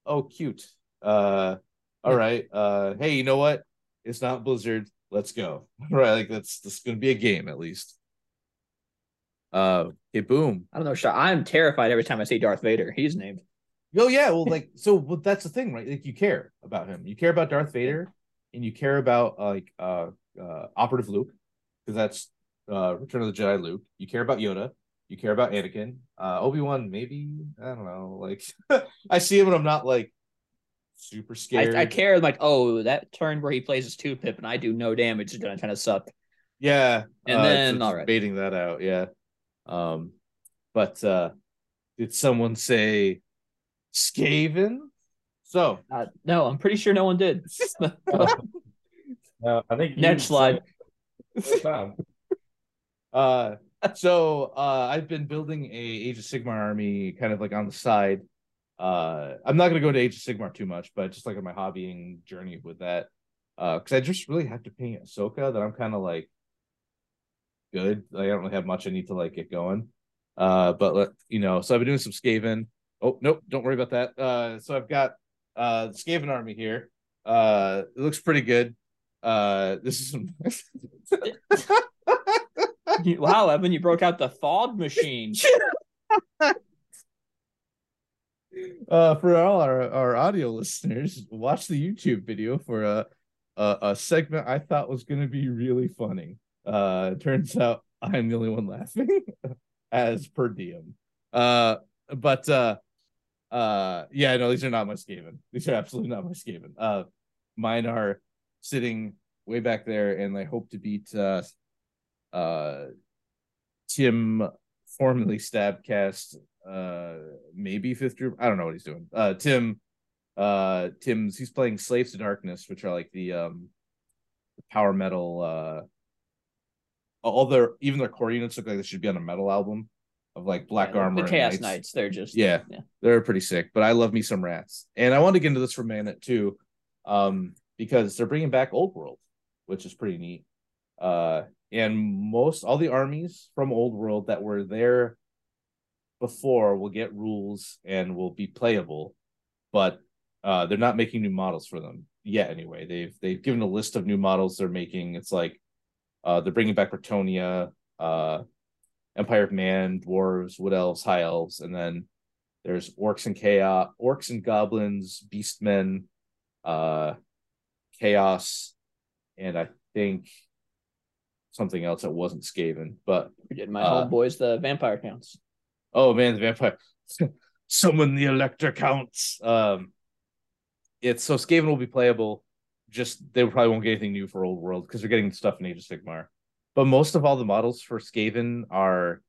oh cute. Uh all right. Uh hey, you know what? It's not Blizzard. Let's go. right. Like that's this is gonna be a game at least. Uh okay, boom. I don't know. I'm terrified every time I see Darth Vader. He's named. Oh yeah, well, like so. Well, that's the thing, right? Like you care about him. You care about Darth Vader, and you care about uh, like uh, uh Operative Luke, because that's uh Return of the Jedi Luke. You care about Yoda. You care about Anakin. Uh, Obi Wan, maybe I don't know. Like I see him, and I'm not like super scared. I, I care. I'm like, oh, that turn where he plays his two pip and I do no damage is gonna kind of suck. Yeah, And uh, then, it's all right. baiting that out. Yeah, um, but uh, did someone say Skaven? So Uh, no, I'm pretty sure no one did. No, I think Next slide. said- Uh, so uh, I've been building a Age of Sigmar army, kind of like on the side. Uh, I'm not gonna go into Age of Sigmar too much, but just like on my hobbying journey with that, uh, because I just really have to paint Ahsoka that I'm kind of like good. Like, I don't really have much I need to like get going. Uh, but let you know, so I've been doing some Skaven. Oh nope, don't worry about that. Uh, so I've got uh the Skaven army here. Uh, it looks pretty good. Uh, this is some. Wow, Evan, you broke out the fog machine. uh for all our, our audio listeners watch the youtube video for a a, a segment i thought was going to be really funny uh turns out i'm the only one laughing as per diem uh but uh Uh, yeah, no, these are not my Skaven. These are absolutely not my Skaven. Uh, mine are sitting way back there, and I hope to beat uh, uh, Tim, formerly Stabcast, uh, maybe fifth group. I don't know what he's doing. Uh, Tim, uh, Tim's he's playing Slaves to Darkness, which are like the um, the power metal. Uh, all their even their core units look like they should be on a metal album of like Black Yeah, Armor. The Chaos Knights. Knights. They're just Yeah. yeah. They're pretty sick, but I love me some rats. And I want to get into this for Manet too, um, because they're bringing back Old World, which is pretty neat. Uh, and most all the armies from Old World that were there before will get rules and will be playable, but uh, they're not making new models for them yet. Anyway, they've they've given a list of new models they're making. It's like uh, they're bringing back Bretonnia, uh, Empire of Man, dwarves, wood elves, high elves, and then there's orcs and chaos, orcs and goblins, beastmen, uh, chaos, and I think something else that wasn't Skaven. But Forgetting my Uh, boys, the vampire counts. oh man, the vampire, summon the elector counts. Um, it's so Skaven will be playable. Just they probably won't get anything new for Old World because they're getting stuff in Age of Sigmar. But most of all the models for Skaven are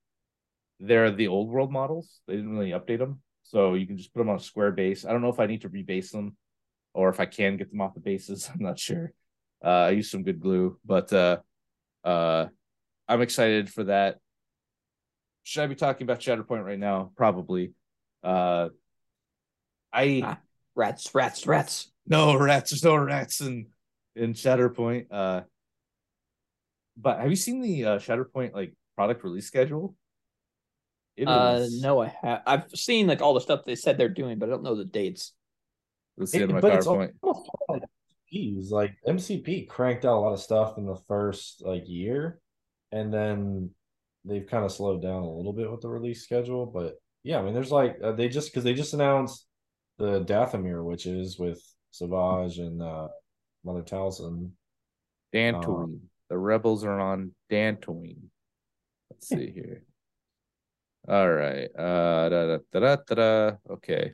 they're the old world models. They didn't really update them. So you can just put them on a square base. I don't know if I need to rebase them or if I can get them off the bases. I'm not sure. Uh, I used some good glue, but uh, uh, I'm excited for that. Should I be talking about Shatterpoint right now? Probably. Uh, I Ah. Rats, rats, rats. no rats. There's no rats in in Shatterpoint. Uh, but have you seen the uh, Shatterpoint like product release schedule? It Uh, is- no, I have. I've seen like all the stuff they said they're doing, but I don't know the dates. Let's see it my PowerPoint. like MCPs. Like MCP cranked out a lot of stuff in the first like year, and then they've kind of slowed down a little bit with the release schedule. But yeah, I mean, there's like uh, they just because they just announced the Dathomir witches with Savage and uh Mother Talzin. Dantooine. the rebels are on Dantooine. Let's see here. All right. Uh da, da, da, da, da, da. okay.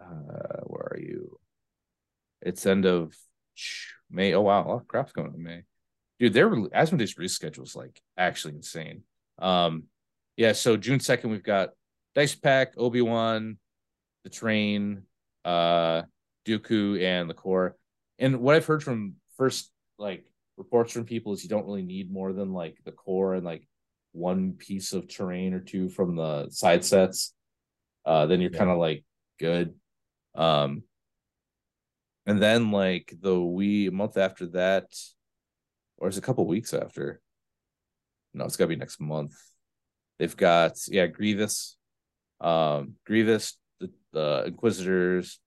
Uh where are you? It's end of May. Oh wow, a lot of crap's going on in May. Dude, their Asmodee's release schedule is like actually insane. Um yeah, so June 2nd, we've got Dice Pack, Obi-Wan, the train, uh Dooku, and the core. And what I've heard from first like reports from people is you don't really need more than like the core and like one piece of terrain or two from the side sets. Uh then you're Yeah. kind of like good. Um and then like the we a month after that, or it's a couple weeks after. No, it's gotta be next month. They've got yeah, Grievous, um, Grievous, the, the Inquisitors,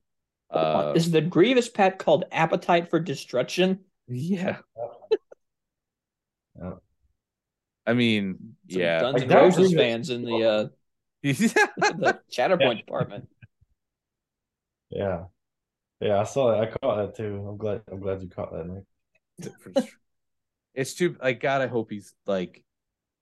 uh Is the Grievous pack called Appetite for Destruction? yeah. Yeah. I mean, Some yeah. Guns Like, N' Roses Grievous- fans in the uh yeah. the Shatterpoint department. Yeah, yeah, I saw that. I caught that too. I'm glad. I'm glad you caught that, Nick. It's too like God. I hope he's like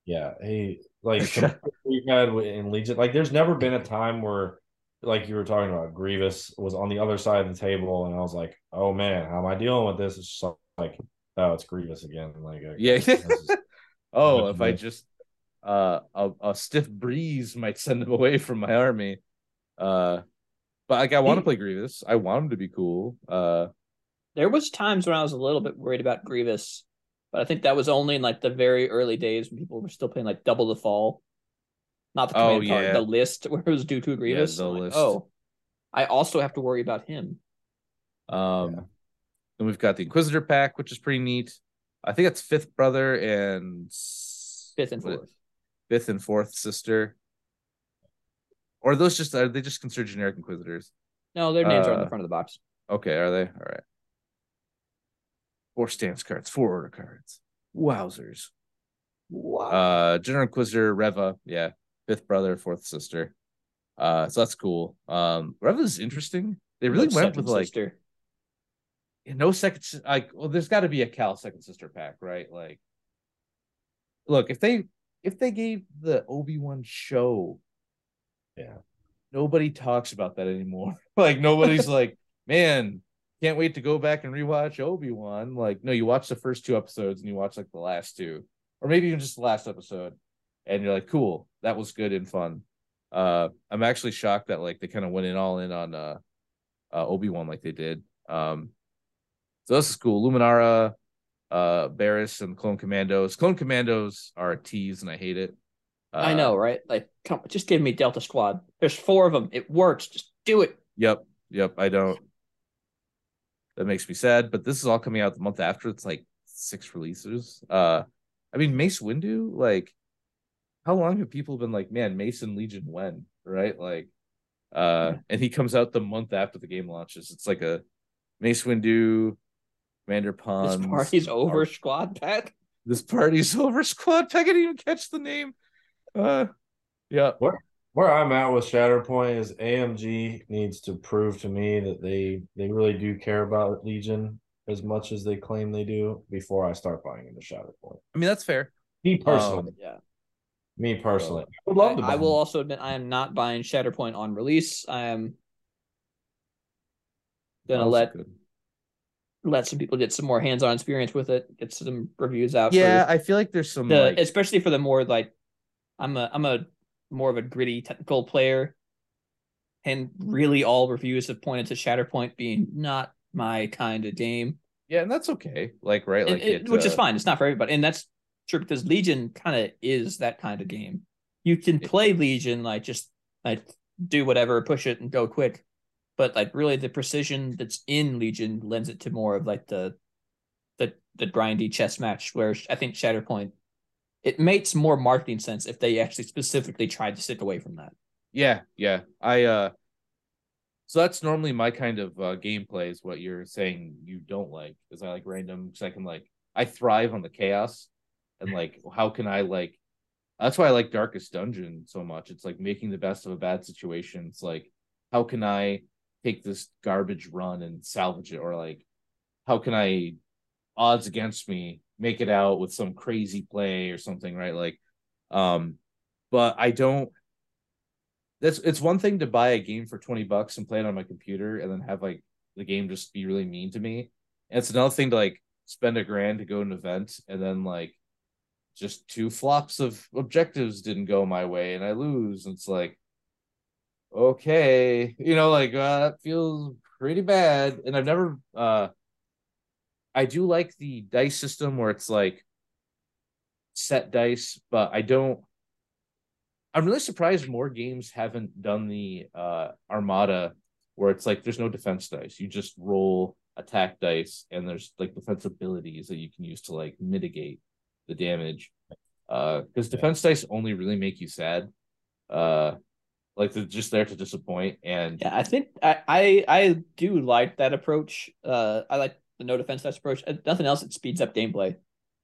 Yeah, he like compared to what we've had in Legion. Like, there's never been a time where, like you were talking about, Grievous was on the other side of the table, and I was like, "Oh man, how am I dealing with this?" It's just like, oh, it's Grievous again. Like, Yeah. is- oh, if I just uh a, a stiff breeze might send him away from my army. Uh, but like I want to play Grievous. I want him to be cool. Uh, There was times when I was a little bit worried about Grievous, but I think that was only in like the very early days when people were still playing like Double the Fall. Not the Oh, command card, the list where it was due to a Grievous. the I'm like, list. oh, I also have to worry about him. um, Yeah. then we've got the Inquisitor pack, which is pretty neat. I think it's fifth brother and Fifth and fourth. fifth and fourth sister. Or are those just are they just considered generic Inquisitors? No, their names are on the Uh, front of the box. Okay, are they? All right. Four stance cards, four order cards. Wowzers. Wow. Uh General Inquisitor, Reva, yeah. Fifth brother, fourth sister. Uh so that's cool. Um Reva's interesting. They really No went with like sister. no second like well, there's gotta be a Cal second sister pack, right? Like look, if they if they gave the Obi-Wan show Yeah. nobody talks about that anymore. like nobody's like, man, can't wait to go back and rewatch Obi Wan. Like, no, you watch the first two episodes and you watch like the last two, or maybe even just the last episode, and you're like, cool, that was good and fun. Uh, I'm actually shocked that like they kind of went in all in on uh, uh Obi Wan like they did. Um, so this is cool. Luminara, uh, Barriss, and Clone Commandos. Clone Commandos are a tease, and I hate it. Uh, I know, right? Like, come, just give me Delta Squad. There's four of them. It works. Just do it. Yep, yep. I don't. That makes me sad. But this is all coming out the month after. It's like six releases. Uh, I mean, Mace Windu. Like, how long have people been like, man, Mason Legion when? Right? Like, uh, and he comes out the month after the game launches. It's like a Mace Windu, Commander Ponds. This party's over. Squad pack. This party's over. Squad pack. I didn't even catch the name. Uh, yeah. Where where I'm at with Shatterpoint is AMG needs to prove to me that they they really do care about Legion as much as they claim they do before I start buying into Shatterpoint. I mean, that's fair. Me personally, Um, Yeah. me personally, I would love to. I, I will them. also admit I am not buying Shatterpoint on release. I am gonna Also let good. let some people get some more hands-on experience with it, get some reviews out. Yeah, for I feel like there's some the, like especially for the more like I'm a I'm a more of a gritty technical player, and really all reviews have pointed to Shatterpoint being not my kind of game. yeah, and that's okay. Like right, like it- it, which is uh, fine. It's not for everybody, and that's true because Legion kind of is that kind of game. You can play Legion like just like do whatever, push it, and go quick, but like really the precision that's in Legion lends it to more of like the the the grindy chess match. Where I think Shatterpoint it makes more marketing sense if they actually specifically tried to stick away from that. Yeah, yeah. I uh so that's normally my kind of uh gameplay is what you're saying you don't like. Is I like random because I can like I thrive on the chaos and like how can I like that's why I like Darkest Dungeon so much. It's like making the best of a bad situation. It's like how can I take this garbage run and salvage it or like how can I odds against me make it out with some crazy play or something, right? Like um but I don't that's it's one thing to buy a game for 20 bucks and play it on my computer and then have like the game just be really mean to me. And it's another thing to like spend a grand to go to an event and then like just two flops of objectives didn't go my way and I lose. And it's like, okay, you know, like uh, that feels pretty bad. And I've never uh I do like the dice system where it's like set dice, but I don't I'm really surprised more games haven't done the uh Armada where it's like there's no defense dice. You just roll attack dice and there's like defense abilities that you can use to like mitigate the damage. Uh because defense dice only really make you sad. Uh like they're just there to disappoint and Yeah, I think I I, I do like that approach. Uh, I like the no defense dice approach. Nothing else, it speeds up gameplay.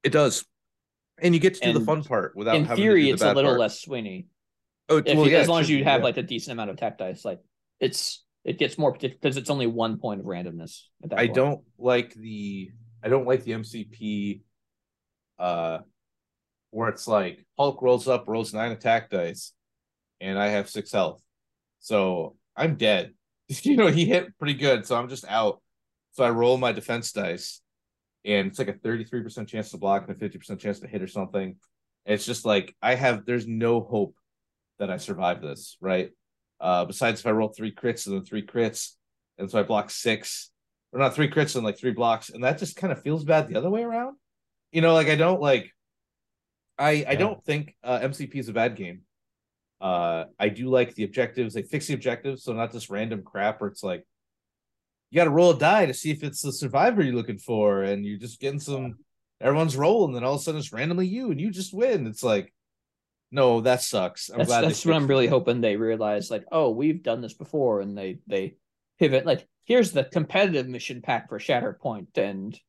it does. And you get to do the fun part without In having theory, to do the it's a little part. less swingy. Oh, well, you, yeah, as long as you have yeah. like a decent amount of attack dice, like it's it gets more because it's only one point of randomness. I point. don't like the I don't like the MCP uh where it's like Hulk rolls up, rolls nine attack dice, and I have six health. So I'm dead. you know, he hit pretty good, so I'm just out. So I roll my defense dice, and it's like a 33% chance to block and a 50% chance to hit or something. It's just like I have there's no hope that I survive this, right? Uh besides if I roll three crits and then three crits, and so I block six, or not three crits and like three blocks, and that just kind of feels bad the other way around. You know, like I don't like I I don't think uh MCP is a bad game. Uh I do like the objectives, they fix the objectives, so not just random crap where it's like you gotta roll a die to see if it's the survivor you're looking for, and you're just getting some everyone's rolling, and then all of a sudden it's randomly you and you just win. It's like no, that sucks. I'm That's glad that's what I'm really it. hoping they realize. Like, oh, we've done this before, and they they pivot. Like, here's the competitive mission pack for Shatterpoint, and like,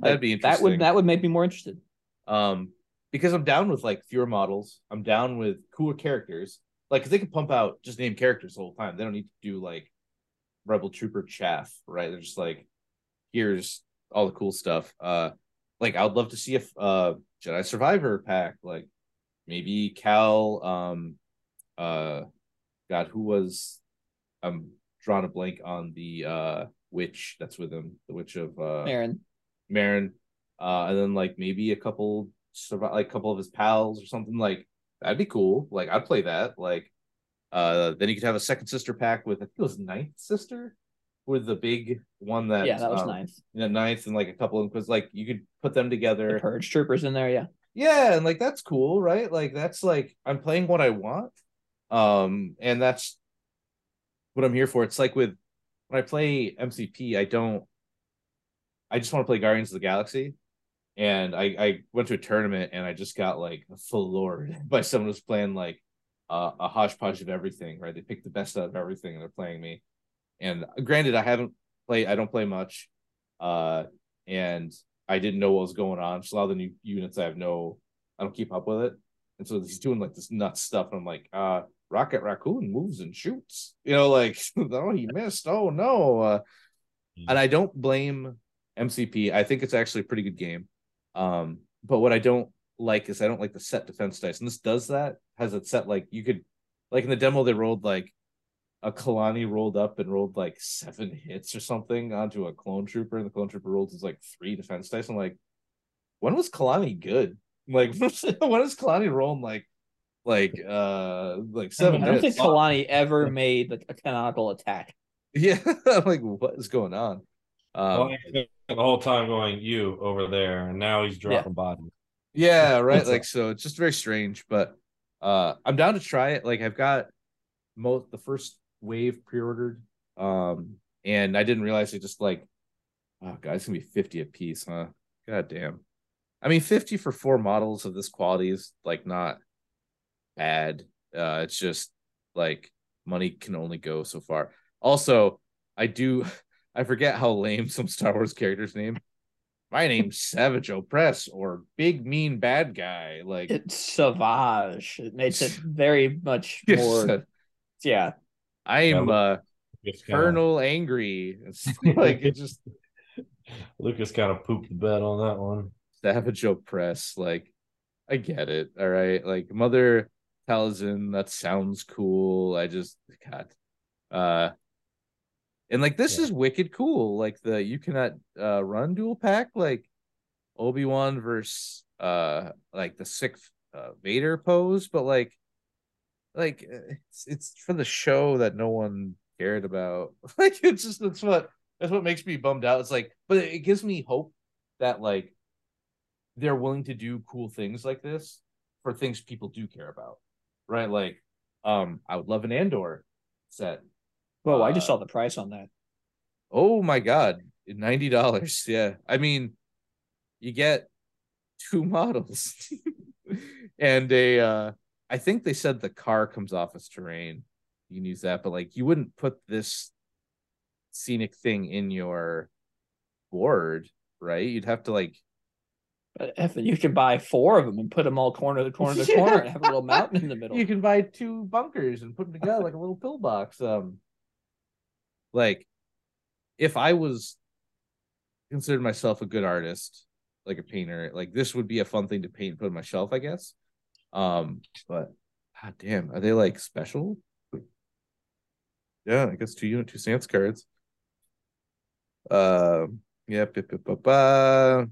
That'd be interesting. that would that would make me more interested. um because i'm down with like fewer models i'm down with cooler characters Like, cause they can pump out just name characters the whole time they don't need to do like rebel trooper chaff right they're just like here's all the cool stuff uh like i'd love to see if uh jedi survivor pack like maybe cal um uh god who was I'm drawing a blank on the uh witch that's with him, the witch of uh Aaron. Merrin, uh, and then like maybe a couple survive like a couple of his pals or something like that'd be cool. Like I'd play that. Like uh then you could have a second sister pack with I think it was ninth sister with the big one that Yeah, that was um. Yeah, ninth and like a couple of because like you could put them The together. purge troopers in there, yeah. Yeah, and like that's cool, right? Like that's like I'm playing what I want. Um, and that's what I'm here for. It's like with when I play MCP, I don't I just want to play Guardians of the Galaxy. And I, I went to a tournament and I just got like floored by someone who's playing like uh, a hodgepodge of everything, right? They picked the best out of everything and they're playing me. And granted, I haven't played, I don't play much. Uh, and I didn't know what was going on. So a lot of the new units I have no, I don't keep up with it. And so he's doing like this nuts stuff. And I'm like, uh, Rocket Raccoon moves and shoots. You know, like, oh, he missed. Oh, no. Uh, and I don't blame MCP. I think it's actually a pretty good game. Um, but what I don't like is I don't like the set defense dice. And this does that, has it set like you could, like in the demo, they rolled like a Kalani rolled up and rolled like seven hits or something onto a clone trooper, and the clone trooper rolls is like three defense dice. I'm like, when was Kalani good? Like, when when is Kalani rolling like, like, uh, like seven I don't think hits? Kalani ever made like, a canonical attack. Yeah, I'm like, what is going on? Well, Um, I spent the whole time going you over there, and now he's dropping bodies. Yeah, right. Like, so it's just very strange, but uh, I'm down to try it. Like, I've got most the first wave pre-ordered, um, and I didn't realize it just like, oh god, it's gonna be 50 a piece, huh? God damn. I mean, 50 for four models of this quality is like not bad. Uh, it's just like money can only go so far. Also, I do I forget how lame some Star Wars characters name. My name's Savage Opress or Big Mean Bad Guy. Like It's Savage. It makes it very much Yes, more. Yeah. I'm Yeah, uh Lucas kinda- Angry. It's like it just Lucas kind of pooped the bed on that one. Savage Opress. Like I get it. All right. Like Mother Talzin, that sounds cool. I just God. Uh and like this Yeah. is wicked cool. Like the you cannot uh run dual pack, like Obi-Wan versus uh like the sixth uh, Vader pose, but like like uh, it's it's for the show that no one cared about. Like it's just that's what that's what makes me bummed out. It's like, but it gives me hope that like they're willing to do cool things like this for things people do care about, right? Like, um, I would love an Andor set. Whoa, I just Uh, saw the price on that. Oh my god, ninety dollars. Yeah, I mean, you get two models and a. uh I think they said the car comes off as terrain. You can use that, but like you wouldn't put this scenic thing in your board, right? You'd have to like But if you can buy four of them and put them all corner to corner to Yeah. corner and have a little mountain in the middle. you can buy two bunkers and put them together like a little pillbox. Um, like if I was considered myself a good artist, like a painter, like this would be a fun thing to paint and put on my shelf, I guess. Um, but god damn, are they like special? Yeah, I guess two unit, two stance cards. Um, yeah, ba, ba, ba, ba.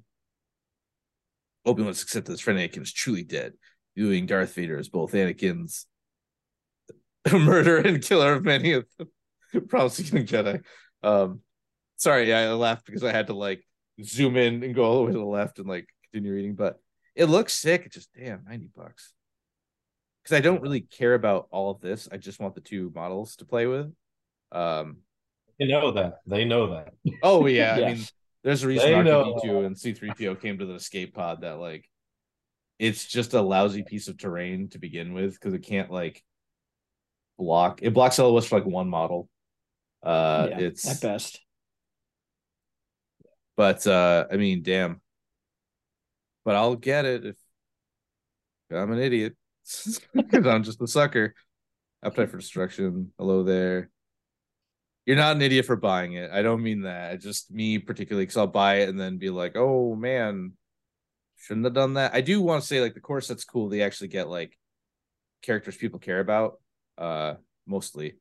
Obi-Wan's accepted his friend Anakin is truly dead, viewing Darth Vader as both Anakin's murderer and killer of many of the promising young Jedi. Um, sorry, I laughed because I had to like zoom in and go all the way to the left and like continue reading, but it looks sick. It's just damn 90 bucks. Because I don't really care about all of this. I just want the two models to play with. Um, They know that. They know that. oh yeah, I mean, there's a reason They know. R2D2 and C3PO came to the escape pod that like it's just a lousy piece of terrain to begin with because it can't like block it blocks LOS for like one model. Uh Yeah, it's at best. but uh I mean damn. But I'll get it if I'm an idiot. I'm just a sucker. Appetite for destruction. Hello there. You're not an idiot for buying it. I don't mean that. Just me particularly because I'll buy it and then be like, oh man, shouldn't have done that. I do want to say like the course that's cool. They actually get like characters people care about, uh, mostly.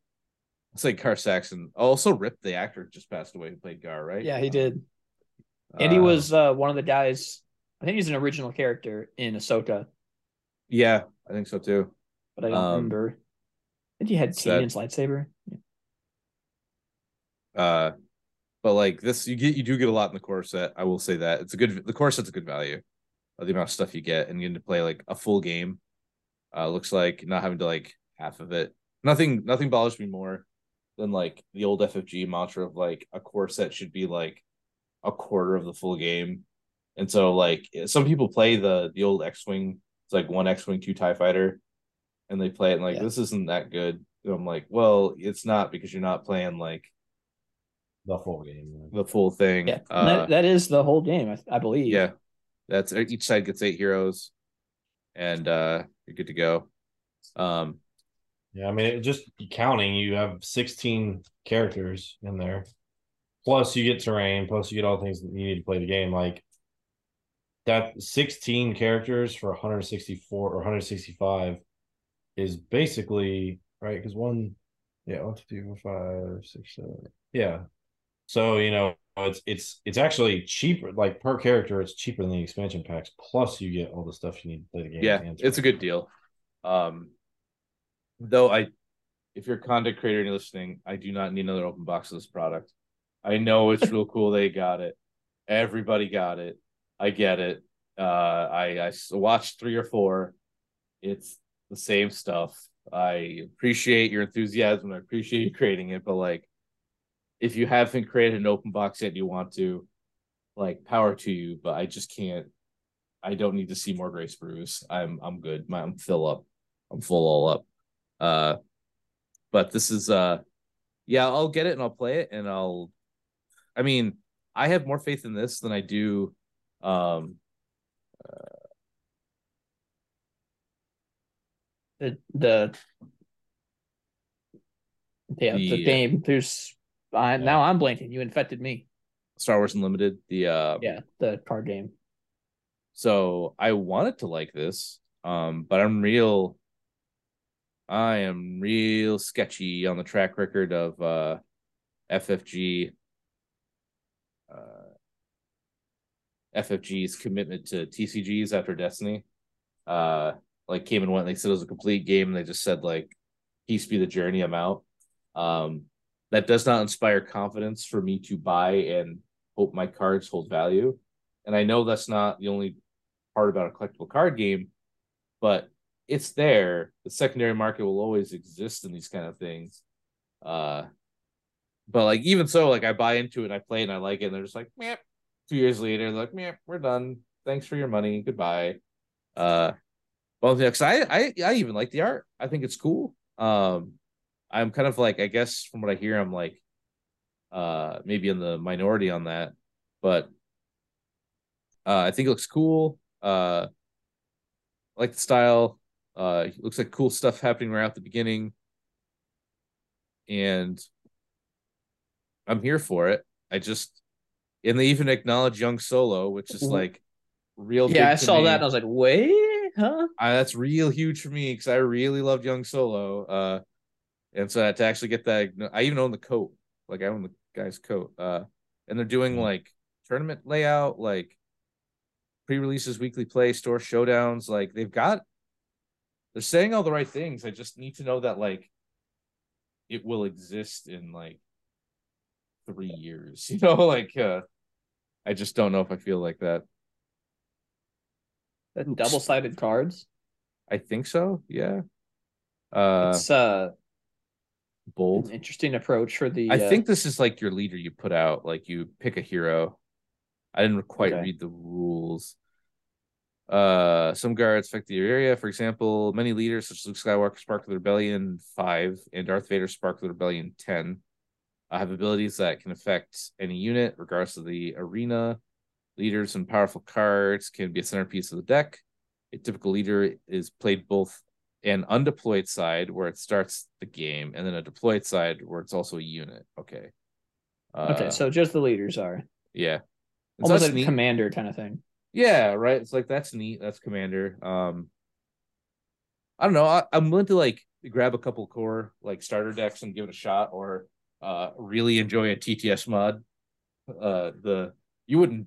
It's like Gar Saxon. Also, Rip, the actor, just passed away who played Gar, right? Yeah, he did. And he Uh, was uh, one of the guys. I think he's an original character in Ahsoka, Yeah, I think so too. but I don't Um, remember. I think he had it's that- Kanan's lightsaber. Uh, but like this, you get you do get a lot in the core set. I will say that it's a good. The core set's a good value. Of the amount of stuff you get, and you get to play like a full game. Uh, looks like not having to like half of it. Nothing, nothing bothers me more than like the old FFG mantra of like a core set should be like a quarter of the full game. And so like some people play the the old X Wing. It's like one X Wing, two Tie Fighter, and they play it and like Yeah. this isn't that good. And I'm like, well, it's not because you're not playing like The full game. the full thing. Yeah, Uh, that, that is the whole game, I, I believe. yeah. That's each side gets eight heroes, and uh you're good to go. Um, Yeah, I mean, it just counting, you have 16 characters in there. Plus, you get terrain. Plus, you get all the things that you need to play the game. Like that, 16 characters for 164 or 165 is basically right because one, yeah, one, two, three, four, five, six, seven. Yeah. So you know, it's it's it's actually cheaper. Like per character, it's cheaper than the expansion packs. Plus, you get all the stuff you need to play the game. yeah, it's a good deal. Um, though I, if you're a content creator and you're listening, I do not need another open box of this product. I know it's real cool they got it. Everybody got it. I get it. Uh, I I watched three or four. It's the same stuff. I appreciate your enthusiasm. I appreciate you creating it, but like, if you haven't created an open box yet, you want to, like, power to you. But I just can't. I don't need to see more Grace Brews. I'm I'm good. My, I'm fill up. I'm full all up. Uh, but this is uh, yeah, I'll get it and I'll play it and I'll. I mean, I have more faith in this than I do. Um, The the yeah, the, The- game. There's I, now I'm blanking. You infected me. Star Wars Unlimited. The uh, Yeah, the card game. So I wanted to like this, um, but I'm real. I am real sketchy on the track record of uh, FFG. Uh, FFG's commitment to TCGs after Destiny, uh, like came and went. They said it was a complete game, and they just said like, "Peace be the journey." I'm out. Um, that does not inspire confidence for me to buy and hope my cards hold value. And I know that's not the only part about a collectible card game, but it's there. The secondary market will always exist in these kind of things. Uh but like even so, like I buy into it I play and I like it, and they're just like, meh. Two years later, like, meh, we're done. Thanks for your money. Goodbye. Uh well, because I, I I even like the art. I think it's cool. Um I'm kind of like, I guess from what I hear, I'm like uh maybe in the minority on that, but uh I think it looks cool. Uh like the style. Uh looks like cool stuff happening right at the beginning. And I'm here for it. I just and they even acknowledge young solo, which is Mhm. like real Yeah, I saw me. that and I was like, wait, huh? I, that's real huge for me because I really loved Young Solo. Uh, and so to actually get that, I even own the coat. Like I own the guy's coat. Uh, and they're doing Mhm. like tournament layout, like pre-releases, weekly play, store showdowns. Like they've got, they're saying all the right things. I just need to know that like it will exist in like three years. You know, like uh, I just don't know if I feel like that. The double sided cards. I think so. Yeah. Uh, it's uh bold. interesting approach for the. I uh, think this is like your leader you put out. Like you pick a hero. I didn't quite Okay. read the rules. Uh, some guards affect the area. For example, many leaders such as Luke Skywalker, Spark of the Rebellion five, and Darth Vader, Spark of the Rebellion ten, uh, have abilities that can affect any unit, regardless of the arena. Leaders and powerful cards can be a centerpiece of the deck. A typical leader is played both an undeployed side where it starts the game, and then a deployed side where it's also a unit. Okay. Uh, okay, so just the leaders are yeah, so almost like a neat. commander kind of thing. Yeah, right. It's like that's neat. That's commander. Um, I don't know. I, I'm willing to like grab a couple core like starter decks and give it a shot, or uh, really enjoy a TTS mod. Uh, the you wouldn't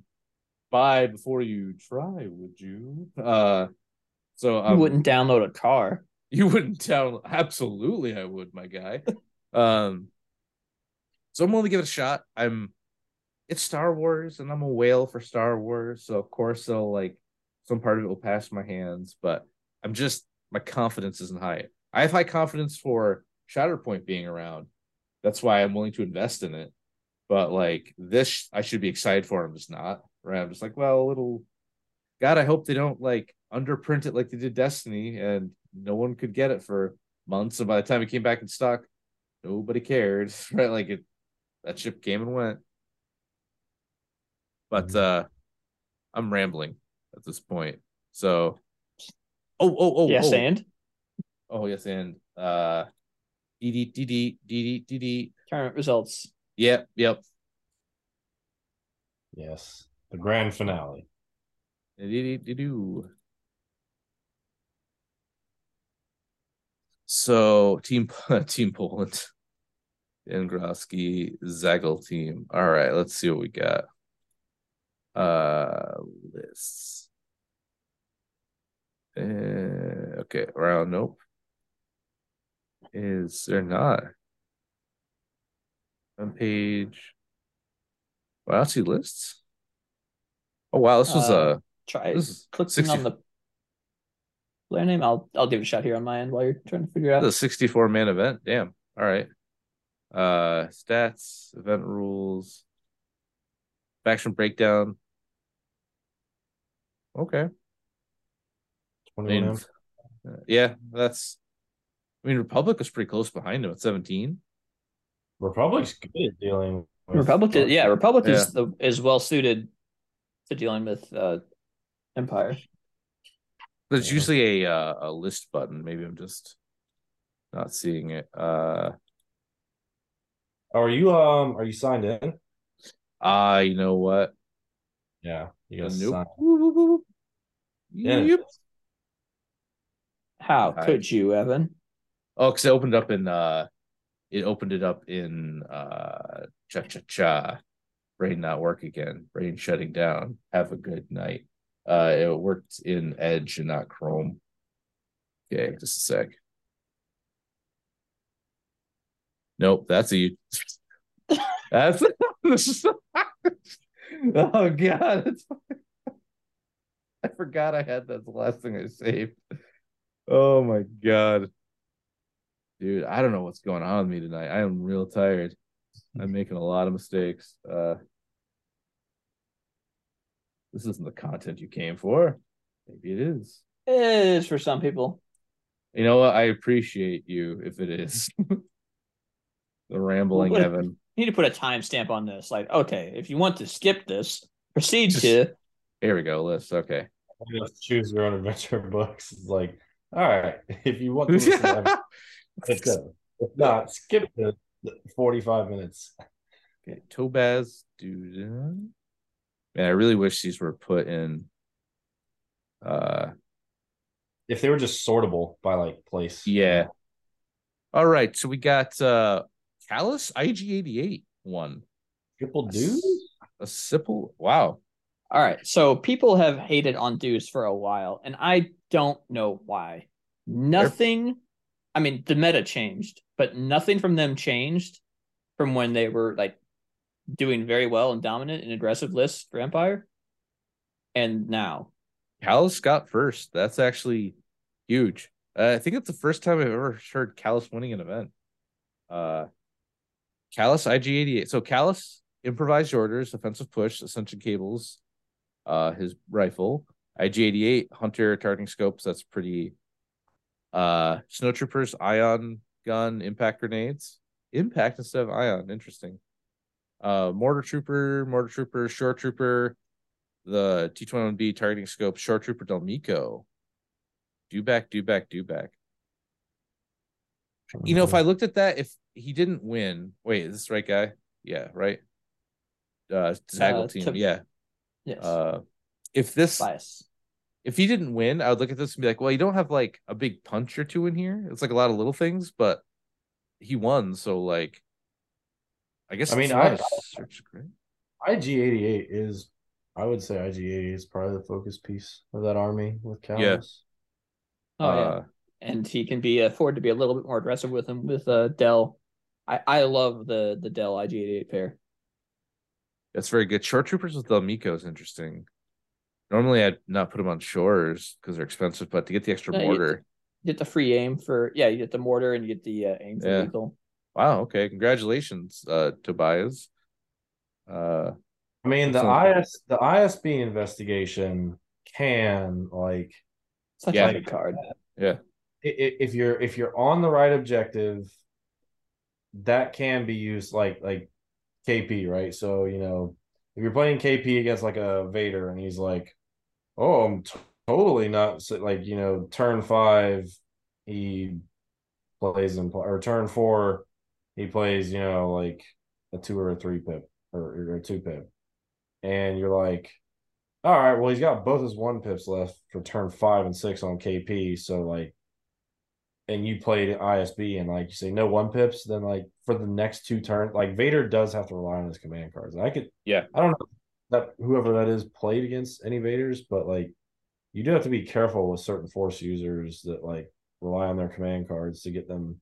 buy before you try, would you? Uh, so You um, wouldn't download a car. you wouldn't tell. Absolutely, I would, my guy. um, so I'm willing to give it a shot. I'm. It's Star Wars, and I'm a whale for Star Wars, so of course, they'll like some part of it will pass my hands. But I'm just my confidence isn't high. I have high confidence for Shatterpoint being around. That's why I'm willing to invest in it. But like this, I should be excited for. I'm not. Right? I'm just like, well, a little. God, I hope they don't like underprint it like they did Destiny, and no one could get it for months. And by the time it came back in stock, nobody cared. Right? Like it, that ship came and went. But uh I'm rambling at this point. So, oh, oh, oh, yes, oh, and oh, yes, and uh, DD, DD, DD, DD. tournament results. Yep, yep. Yes. The grand finale. So team team Poland, Angrosky, Zagel team. All right, let's see what we got. Uh lists. Uh, okay, round nope. Is there not? On page. Wow, I see lists. Oh wow, this was Uh, uh Try this is clicking 60 on the player name. I'll I'll give a shot here on my end while you're trying to figure out. The 64 man event. Damn. All right. Uh stats, event rules, faction breakdown. Okay. I mean, yeah, that's I mean Republic was pretty close behind him at 17. Republic's good at dealing with Republic, is, yeah, Republic Yeah. is the is well suited to dealing with uh Empire. There's Yeah. usually a uh, a list button. Maybe I'm just not seeing it. Uh are you um are you signed in? Ah, you know what? Yeah. You gotta Nope. whoop. Yeah. Yep. How I- could you, Evan? Oh, because it opened up in uh it opened it up in uh cha cha cha. Brain not work again. Brain shutting down. Have a good night. Uh it worked in Edge and not Chrome. Okay, just a sec. Nope, that's a that's oh god, it's I forgot I had that the last thing I saved. Oh my god. Dude, I don't know what's going on with me tonight. I am real tired. I'm making a lot of mistakes. Uh this isn't the content you came for. Maybe it is. It is for some people. You know what? I appreciate you if it is. the rambling What- Evan. You need to put a timestamp on this. Like, okay, if you want to skip this, proceed Just- to Here we go. List. Okay. Just choose your own adventure books. It's like, all right, if you want to listen to let's go. If not, skip the the 45 minutes. Okay, Tobaz, dude. Man, I really wish these were put in. Uh, If they were just sortable by like place. yeah. All right, so we got uh Kallus IG88 one. Triple dudes? A Sipple. Wow. All right. So people have hated on Deuce for a while, and I don't know why. Nothing. I mean, the meta changed, but nothing from them changed from when they were like doing very well and dominant and aggressive lists for Empire. And now, Kallus got first. That's actually huge. Uh, I think it's the first time I've ever heard Kallus winning an event. Uh, Kallus IG88. So Kallus improvised orders, offensive push, ascension cables, uh, his rifle. IG88 hunter targeting scopes. That's pretty. Uh, snow troopers, ion gun, impact grenades, impact instead of ion. Interesting. Uh, mortar trooper, mortar trooper, shore trooper, the T21B targeting scope, shore trooper Del Meeko. Do back, Dewback, do back. You know, if I looked at that, if he didn't win, wait, is this the right guy? Yeah, right. Uh Zaggle Uh, team, to- yeah. yes, Uh if this bias. if he didn't win, I would look at this and be like, well, you don't have like a big punch or two in here. It's like a lot of little things, but he won, so like, I guess I mean, I, not search grade. IG88 is, I would say IG88 is probably the focus piece of that army with Kallus. Yeah. Oh yeah. Uh, and he can be afford to be a little bit more aggressive with him with uh Del. I I love the the Del IG88 pair. That's very good. Shore troopers with the Meeko is interesting. Normally, I'd not put them on shores because they're expensive, but to get the extra Yeah, you- mortar, You get the free aim for yeah, you get the mortar and you get the uh, aim for Yeah. lethal. wow, okay, congratulations, uh, Tobias. Uh, I mean, the Sounds IS, the ISB investigation can like Such Yeah. a good card. i- i- if you're if you're on the right objective, that can be used like like KP, right? So you know, if you're playing KP against like a Vader, and he's like, "Oh, I'm t- totally not so- like you know, turn five, he plays in or turn four, he plays you know like a two or a three pip or, or a two pip, and you're like." All right, well, he's got both his one pips left for turn five and six on KP. So like and you played ISB and like you say no one pips, then like for the next two turns, like Vader does have to rely on his command cards. I could, Yeah. I don't know that whoever that is played against any Vaders, but like you do have to be careful with certain force users that like rely on their command cards to get them,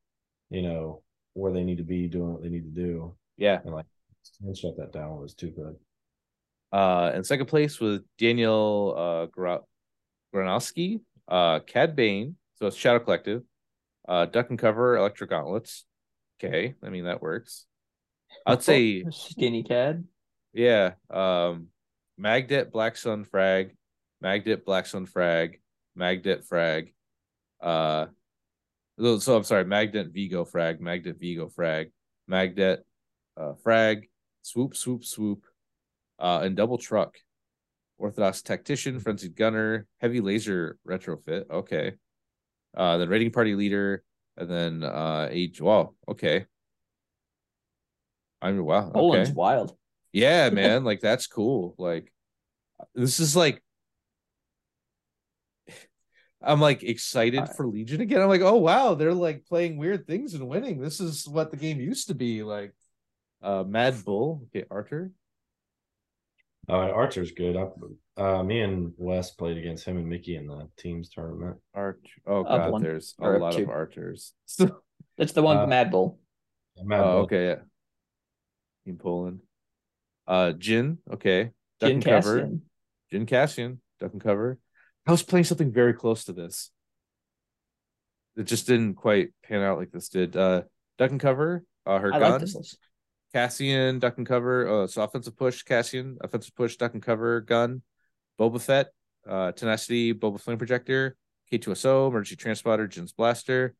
you know, where they need to be doing what they need to do. yeah. And like and shut that down was too good. Uh, in second place was Daniel uh Granowski, uh, Cad Bane, so it's Shadow Collective, uh, Duck and Cover, Electric Gauntlets. Okay, I mean that works. I'd say skinny cad. Yeah. Um Magdet Black Sun Frag, Magdet Black Sun Frag, Magdet Frag. Uh so I'm sorry, Magdet Vigo Frag, Magdet Vigo Frag, Magdet uh Frag, Swoop Swoop Swoop, uh and Double Truck. Orthodox Tactician, Frenzied Gunner, Heavy Laser Retrofit. Okay. Uh then Raiding Party Leader, and then uh Age Wow, okay. I mean wow. Poland's okay. wild. Yeah, man, like that's cool. Like this is like I'm like excited for Legion again. I'm like, oh wow, they're like playing weird things and winning. This is what the game used to be like. Uh Mad Bull, okay, Arthur. Uh, Archer's good. I, uh, me and Wes played against him and Mickey in the teams tournament. Archer. Oh Up god, one, there's a or lot two. of Archers. That's the one Uh, Mad Bull. Mad oh, Bull. okay, yeah. In Poland. Uh Jyn, okay. Duck Jyn and cover. Cassian. Jyn Cassian, duck and cover. I was playing something very close to this. It just didn't quite pan out like this did. Uh duck and cover, uh her I gun. like this list. Cassian, duck and cover. Uh so offensive push, Cassian, offensive push, duck and cover, gun, Boba Fett, uh tenacity, Boba Flame Projector, K2SO, emergency transporter, Jyn's Blaster,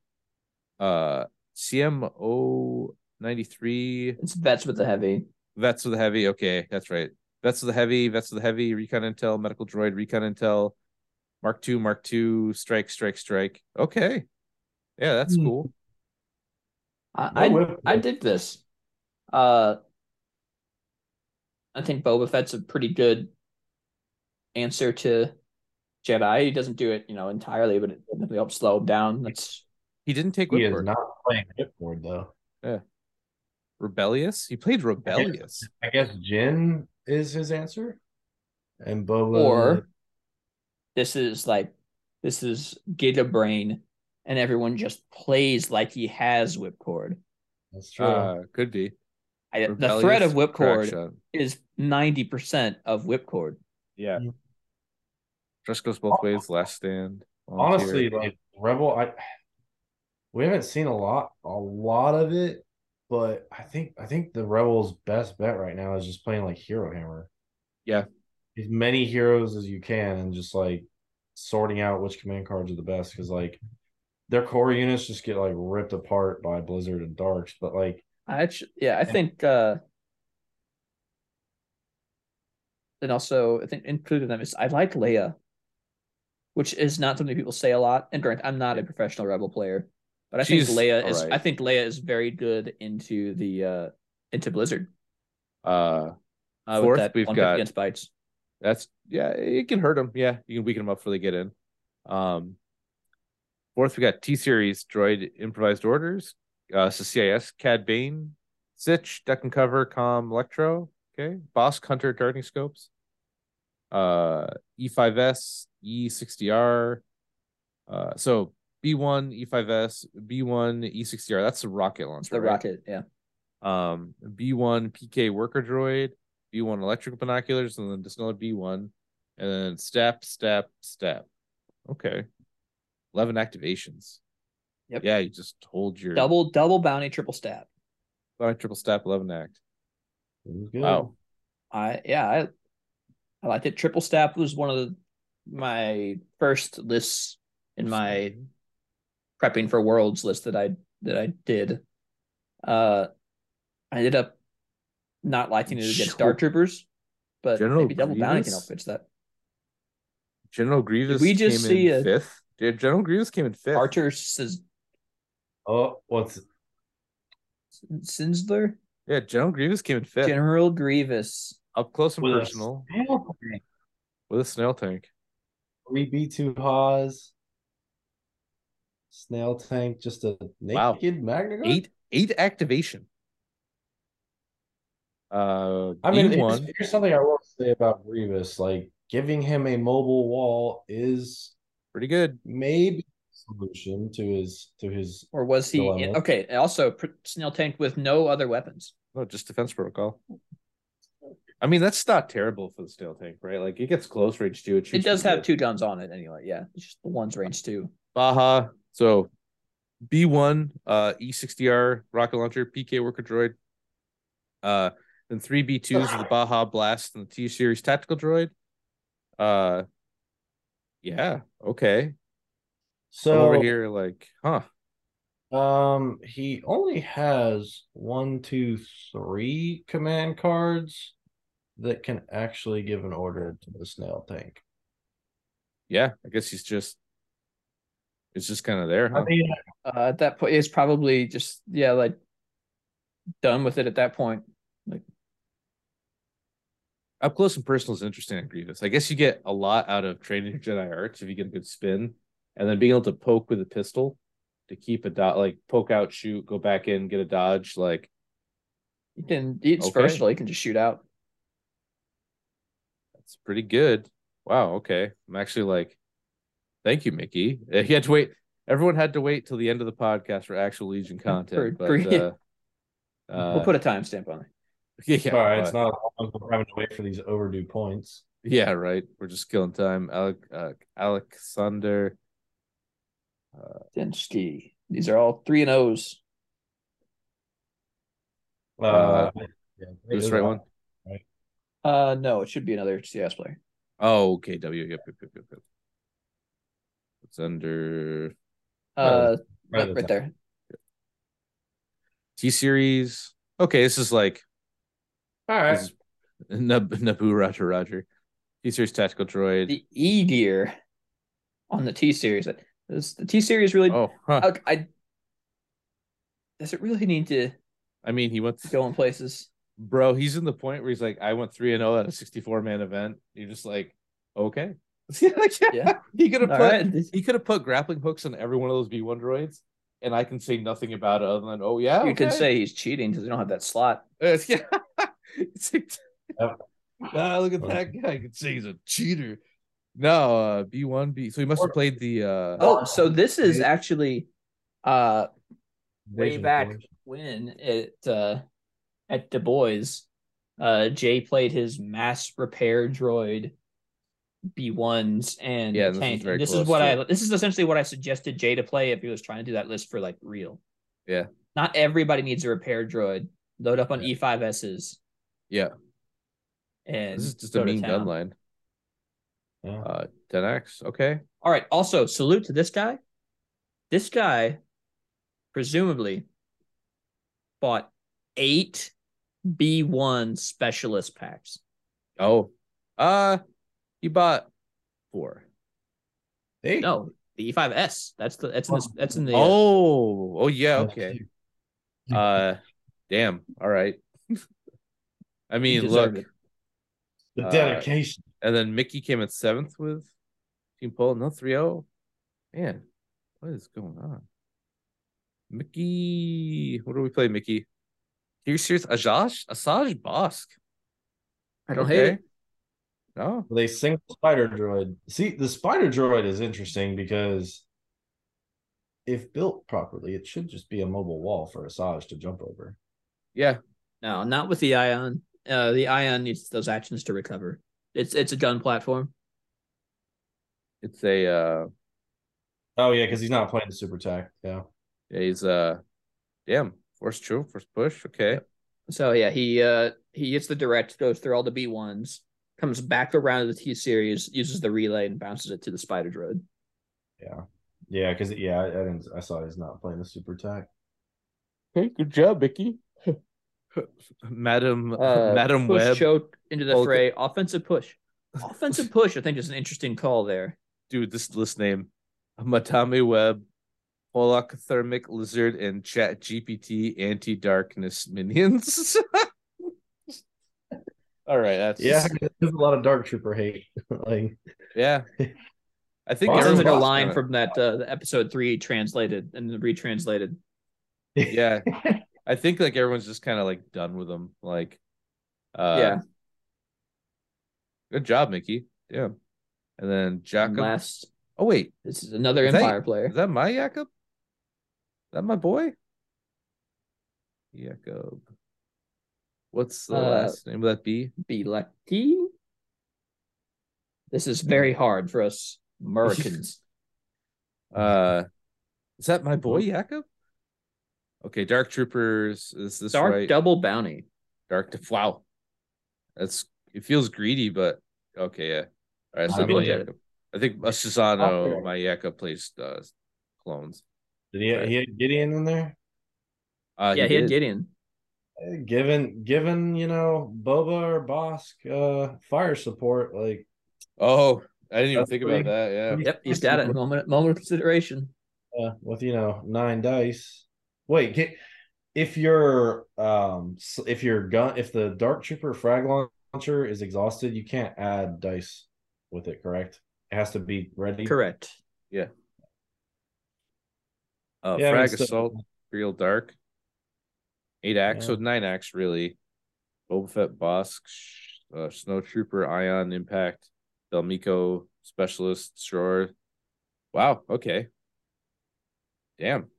uh CMO 93 It's vets with the heavy. Vets with the heavy. Okay, that's right. Vets with the heavy. Vets with the heavy. Recon intel. Medical droid. Recon intel. Mark two. Mark two. Strike. Strike. Strike. Okay. Yeah, that's Hmm. cool. I No I, whip. I dig this. Uh, I think Boba Fett's a pretty good answer to Jedi. He doesn't do it, you know, entirely, but it definitely helps slow him down. That's He didn't take He is Whipcord. not playing Whipcord though. Yeah. Rebellious. He played rebellious. I guess Jyn is his answer, and Boba. or this is like this is Giga Brain, and everyone just plays like he has whipcord. that's true. Uh, could be. I, the threat of whipcord is ninety percent of whipcord. Yeah. Just goes both ways. Last stand. Honestly, like Rebel, I we haven't seen a lot, a lot of it, but I think I think the Rebels' best bet right now is just playing like Hero Hammer. Yeah. as many heroes as you can, and just like sorting out which command cards are the best because like their core units just get like ripped apart by Blizzard and Darks, but like I actu- yeah, I think uh and also I think included them is I like Leia, which is not something people say a lot. And granted, I'm not a professional rebel player, but I She's think Leia is alright. I think Leia is very good into the uh into Blizzard. Uh, Uh, Fourth, that we've got- against bites. That's yeah, it can hurt them. Yeah, you can weaken them up before they get in. Um, fourth, we got T series droid improvised orders. Uh, so CIS Cad Bane, Sitch, Deck and Cover, Com, Electro. Okay, Boss Hunter darting scopes. Uh, E5S, E60R. Uh, so B1, E5S, B1, E60R. That's the rocket launcher. the right? rocket. Yeah. um B1 PK worker droid, B1 electrical binoculars, and then just another B1, and then step, step, step. Okay. 11 activations. Yep. Yeah, you just hold your Double double bounty, triple stab. uh, triple step 11 act. It. Wow. I yeah, I I liked it. Triple stab was one of the, my first lists in my prepping for worlds list that I that I did. Uh I ended up not liking it against Sure. Dark Troopers, but General maybe double bounty can Grievous? help fix that. General Grievous we just came see in a- fifth. Yeah, General Grievous came in fifth. Archer says Oh, what's Sinsler? Yeah, General Grievous came in fifth. General Grievous. Up close and with a personal snail tank? with a snail tank. Three B two Haas. Snail tank, just a Wow. naked Magnaguard? Eight eight activation. Uh I mean, B1. here's, here's something I will say about Grievous. Like giving him a mobile wall is pretty good. maybe a solution to his to his Or was he Dilemma. okay? Also, pr- snail tank with no other weapons. No, just defense protocol. I mean, that's not terrible for the snail tank, right? Like it gets close range too. It, It does have good. two guns on it anyway. Yeah, it's just the one's range two. Baja. So B1, uh, E60R rocket launcher, PK worker droid. Uh, then three B2s of the Baja Blast and the T series tactical droid. Uh, yeah, okay. I'm so over here, like, huh? Um, he only has one, two, three command cards that can actually give an order to the snail tank. Yeah, I guess he's just, it's just kind of there. Huh? I mean, Uh, at that point, it's probably just yeah, like done with it at that point. Like Up close and personal is interesting at Grievous. I guess you get a lot out of training your Jedi arts if you get a good spin, and then being able to poke with a pistol to keep a dot, like poke out, shoot, go back in, get a dodge. Like you can, it's Okay. versatile. You can just shoot out. that's pretty good. Wow. Okay, I'm actually like, thank you, Mickey. He had to wait. Everyone had to wait till the end of the podcast for actual Legion content. for- but uh, uh, we'll put a timestamp on it. yeah, all right, it's but- not long for having to wait for these overdue points. yeah, right. We're just killing time. Alec, uh, Alexander. Densky. These are all three and O's. Uh, Uh, yeah, Is this the right one? Right. Uh, no, it should be another CS player. Oh, okay. W. Yep, yep, yep, yep, yep. It's under Uh, Right right, the right there. T series. Okay, this is like All right. Nab- Naboo Roger Roger. T series tactical droid. The E gear on the T series. This, the T series really. oh, huh. I, I does it really need to I mean, he went, go in places? bro. He's in the point where he's like, I went three and zero at a sixty-four man event. You're just like, okay, Like, Yeah. He could have put right. he could have put grappling hooks on every one of those B one droids, and I can say nothing about it other than, oh yeah, You could okay. say he's cheating because they don't have that slot. It's, yeah. it's like, Yep. ah, look at that guy. I can say he's a cheater. No, uh, B one B. So he must have played the. uh Oh, so this is actually uh way back when it uh at Du Bois, uh Jay played his mass repair droid B1s and Yeah, this is tank. very And this close is what I this is essentially what I suggested Jay to play if he was trying to do that list for like real. Yeah. Not everybody needs a repair droid. Load up on Yeah. E5Ss Yeah, and this is just a mean gun line. Yeah. Uh, 10x. Okay. All right. Also, salute to this guy. This guy, presumably, bought eight B1 specialist packs. Oh, uh, he bought four. Hey. No, the E5S. That's the that's in the that's in the uh, Oh, oh yeah. Okay. Uh, damn. All right. I mean, look. it. The Uh, dedication. And then Mickey came in seventh with Team Poland. No 3 0. Man, what is going on? Mickey, what do we play, Mickey? Here, serious? Asajj? Asajj Bosk. I don't hate it. No. They single spider droid. See, the spider droid is interesting because if built properly, it should just be a mobile wall for Asajj to jump over. Yeah. No, not with the Ion. Uh, the Ion needs those actions to recover. It's it's a gun platform. It's a uh Oh yeah, because he's not playing the super attack. Yeah. yeah, he's uh damn, force true, first push. Okay. So yeah, he uh he gets the direct, goes through all the B ones, comes back around to the T series, uses the relay and bounces it to the spider droid. Yeah. Yeah, because yeah, I, I didn't I saw he's not playing the super attack. Okay, good job, Mickey. Madam Uh, Madam push Webb. choke into the Okay. fray. Offensive push. Offensive push, I think is an interesting call there. Dude, this list name. Matame Web, Holothermic Lizard, and Chat GPT anti darkness minions. All right, that's Yeah, there's a lot of dark trooper hate. like yeah. I think Boss Sounds is like a line kinda- from that uh, the episode three translated and retranslated. yeah. I think like everyone's just kind of like done with them. Like, uh, yeah. good job, Mickey. Yeah, and then Jacob. last, Oh wait, this is another Is that- Empire player. is that my Jacob? Is that my boy? Jacob. What's the Uh, last name of that B? Be lucky. This is very hard for us Americans. Uh, is that my boy Jacob? Okay, Dark Troopers. Is this Dark right? double bounty. Dark. To wow, that's it. Feels greedy, but okay, yeah. All right, it's I not mean, my yeah. Jacob. I think Shizano, Okay. my Jacob plays uh, clones. Did he, he had Gideon in there? Uh, yeah, he, had. Gideon. Given given you know Boba or Bosk uh fire support, like Oh, I didn't even think pretty- about that. Yeah. Yep, he's got it. Moment, moment of consideration. uh, with you know nine dice. Wait, get, if your um if your gun if the dark trooper frag launcher is exhausted, you can't add dice with it. Correct? It has to be ready. Correct. Uh, Yeah, I mean, Frag still- Assault, Real Dark. Eight acts, so Yeah. nine acts really. Boba Fett, Bosk, Sh- uh, Snow Trooper, Ion, Impact, Del Meeko, Specialist, Destroyer. Wow, okay. Damn.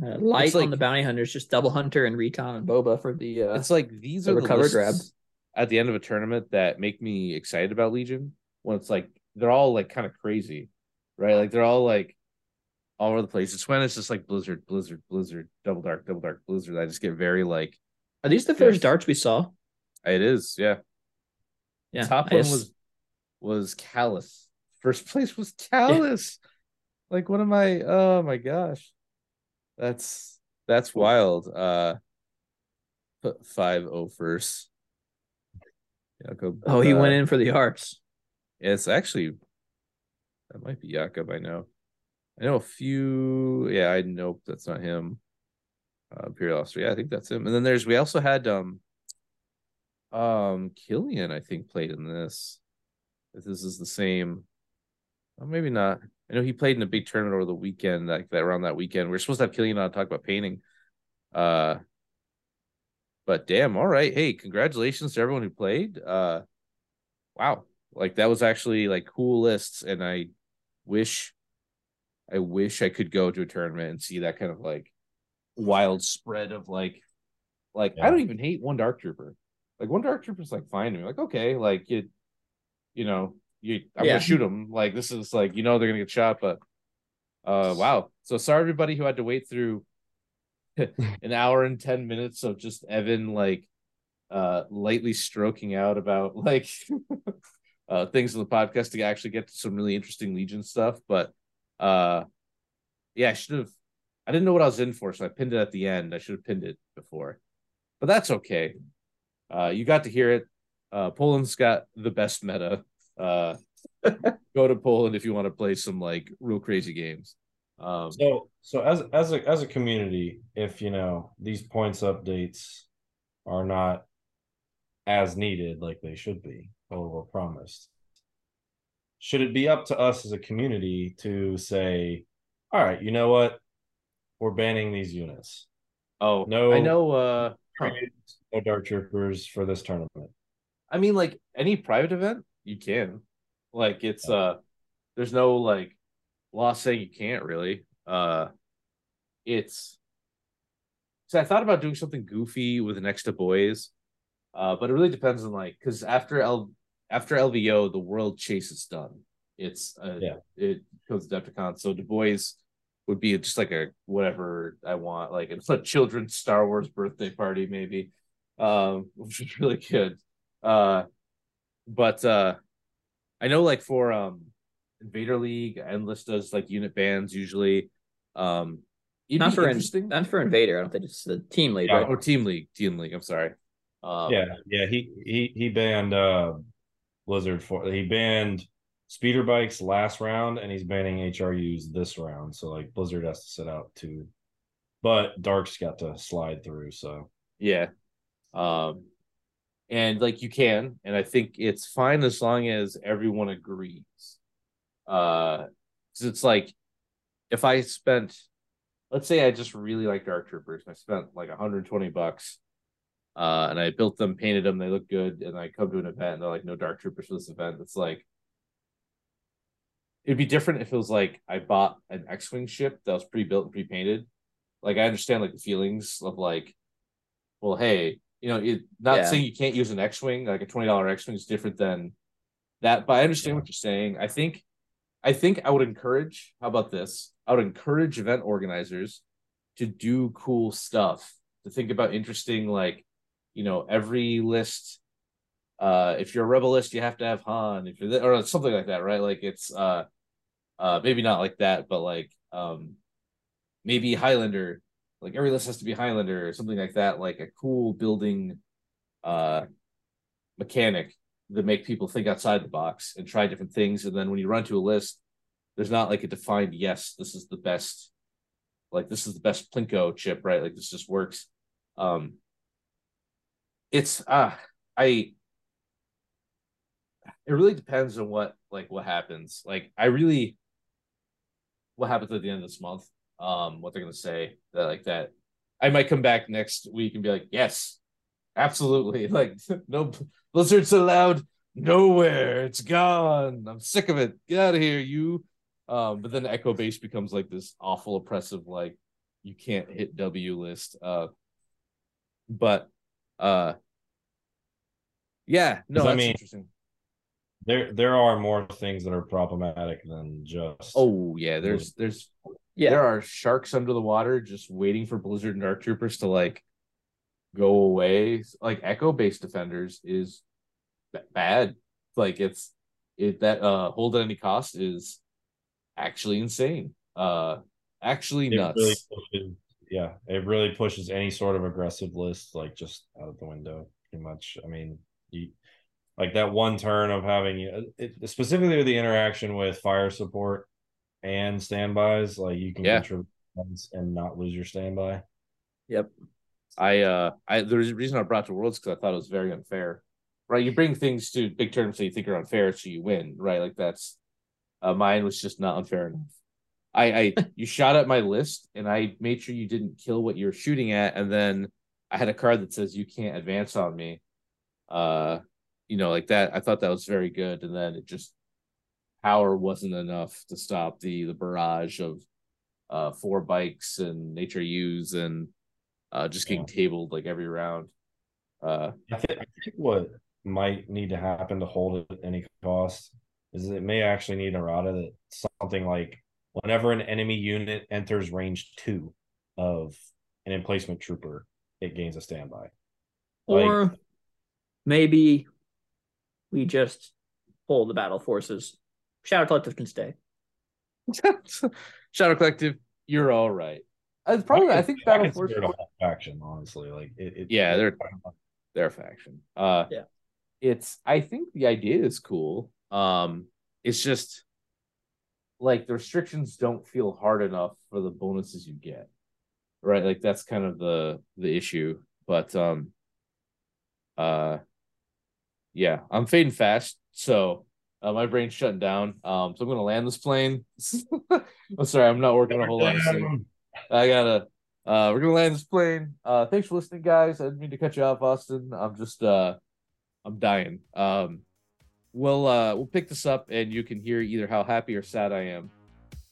Uh, light like- on the bounty hunters, just double hunter and recon and boba for the. Uh, it's like these the are the recover lists grab. at the end of a tournament that make me excited about Legion. When it's like they're all like kind of crazy, right? Like they're all like all over the place. It's when it's just like Blizzard, Blizzard, Blizzard, Double Dark, Double Dark, Blizzard. I just get very like are these the first darts we saw? it is, yeah. Yeah, Top I one just- was was Kallus. First place was Kallus. Like what am I? Oh my gosh. That's that's wild. Uh put five oh first. Jakob. Oh, he uh, went in for the arts. It's actually that might be Jakob, I know. I know a few yeah, I know that's not him. Uh Imperial Officer. Yeah, I think that's him. And then there's we also had um um Killian, I think, played in this. If this is the same. Oh, maybe not. I know he played in a big tournament over the weekend, like that around that weekend. We are supposed to have Killian on to talk about painting. Uh but damn, all right. Hey, congratulations to everyone who played. Uh wow. Like that was actually like cool lists, and I wish I wish I could go to a tournament and see that kind of like wild spread of like like I don't even hate one dark trooper. Like one dark trooper is like fine to me. Like, okay, like you you know, you I'm Yeah. gonna shoot them. Like this is like you know they're gonna get shot, but uh wow. So sorry everybody who had to wait through an hour and 10 minutes of just Evan like uh lightly stroking out about like uh things in the podcast to actually get to some really interesting Legion stuff. But uh yeah, I should have I didn't know what I was in for, so I pinned it at the end. I should have pinned it before. But that's okay. Uh you got to hear it. Uh Poland's got the best meta. Uh go to Poland if you want to play some like real crazy games. Um So so as as a as a community, if you know these points updates are not as needed like they should be or were promised, should it be up to us as a community to say, all right, you know what? We're banning these units. Oh No. I know. Uh. No dark troopers for this tournament. I mean, like any private event, you can. Like it's uh, there's no like law saying you can't really. Uh, it's. So I thought about doing something goofy with next to boys, uh, but it really depends on like because after L after LVO, the world chase is done. It's uh, Yeah. it goes to Adepticon. So Du Bois would be just like a whatever I want, like it's a children's Star Wars birthday party, maybe, um, which is really good. Uh, but uh, I know like for um Invader League, Endless does like unit bans usually. Um, it'd Not be for in, interesting. not for Invader. I don't think it's the team league. Yeah, right? or Team League, Team League. I'm sorry. Um, yeah, yeah. He he he banned uh Blizzard for he banned speeder bikes last round, and he's banning HRUs this round. So like Blizzard has to sit out too, but Dark's got to slide through. So Yeah. Um and like you can, and I think it's fine as long as everyone agrees. Uh because it's like if I spent let's say I just really like Dark Troopers and I spent like 120 bucks uh and I built them, painted them, they look good, and I come to an event and they're like no Dark Troopers for this event. It's like it'd be different if it was like I bought an X-Wing ship that was pre-built and pre-painted. Like I understand like the feelings of like well, hey, you know, it, not Yeah. saying you can't use an X-wing, like a twenty dollar X-wing is different than that. But I understand what you're saying. I think, I think I would encourage. How about this? I would encourage event organizers to do cool stuff. To think about interesting, like, you know, every list. Uh, if you're a rebel list, you have to have Han. If you're th- or something like that, right? Like it's uh, uh, maybe not like that, but like um, maybe Highlander like every list has to be Highlander or something like that, like a cool building uh mechanic that make people think outside the box and try different things. And then when you run to a list, there's not like a defined yes, this is the best, like this is the best Plinko chip, right? Like this just works. Um it's uh I it really depends on what like what happens. Like I really what happens at the end of this month um what they're gonna say that like that i might come back next week and be like yes absolutely. Like no blizzard's allowed nowhere. It's gone. I'm sick of it. Get out of here you. Um but then echo base becomes like this awful oppressive like you can't hit w list uh but uh yeah no I that's mean- interesting there there are more things that are problematic than just oh yeah there's there's Yeah. there are sharks under the water just waiting for Blizzard and Dark Troopers to like go away. Like Echo based defenders is b- bad. Like it's it that uh hold at any cost is actually insane. Uh actually it nuts. really pushes, yeah, it really pushes any sort of aggressive list like just out of the window, pretty much. I mean, you like that one turn of having it, specifically with the interaction with fire support and standbys, like you can Yeah. contribute and not lose your standby. Yep. I uh I there's a reason I brought to Worlds because I thought it was very unfair. Right? You bring things to big tournaments that you think are unfair, so you win, right? Like that's uh mine was just not unfair enough. I I you shot at my list and I made sure you didn't kill what you're shooting at, and then I had a card that says you can't advance on me. Uh you know, like that. I thought that was very good, and then it just power wasn't enough to stop the the barrage of uh four bikes and nature use and uh just getting tabled like every round. Uh I think, I think what might need to happen to hold it at any cost is it may actually need errata that something like whenever an enemy unit enters range two of an emplacement trooper, it gains a standby. Like- Or maybe we just pull the battle forces. Shadow Collective can stay. Shadow Collective, you're all right. Uh, probably I think Battle Force consider it a whole faction, honestly. Like it, it Yeah, they're their faction. Uh Yeah. it's I think the idea is cool. Um it's just like the restrictions don't feel hard enough for the bonuses you get. Right? Like that's kind of the the issue. But um uh yeah, I'm fading fast, so Uh, my brain's shutting down. Um, so I'm gonna land this plane. I'm sorry, I'm not working a whole lot. I gotta. Uh, we're gonna land this plane. Uh, thanks for listening, guys. I didn't mean to cut you off, Austin. I'm just uh, I'm dying. Um, we'll uh, we'll pick this up, and you can hear either how happy or sad I am.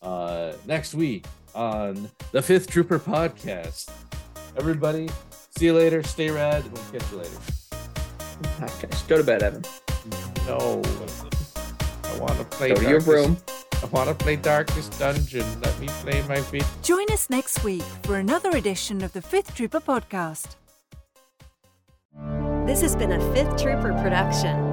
Uh, next week on the Fifth Trooper podcast. Everybody, see you later. Stay rad, and we'll catch you later. Okay, go to bed, Evan. No, I want to play. Go to your room. I want to play Darkest Dungeon. Let me play my video. Join us next week for another edition of the Fifth Trooper podcast. This has been a Fifth Trooper production.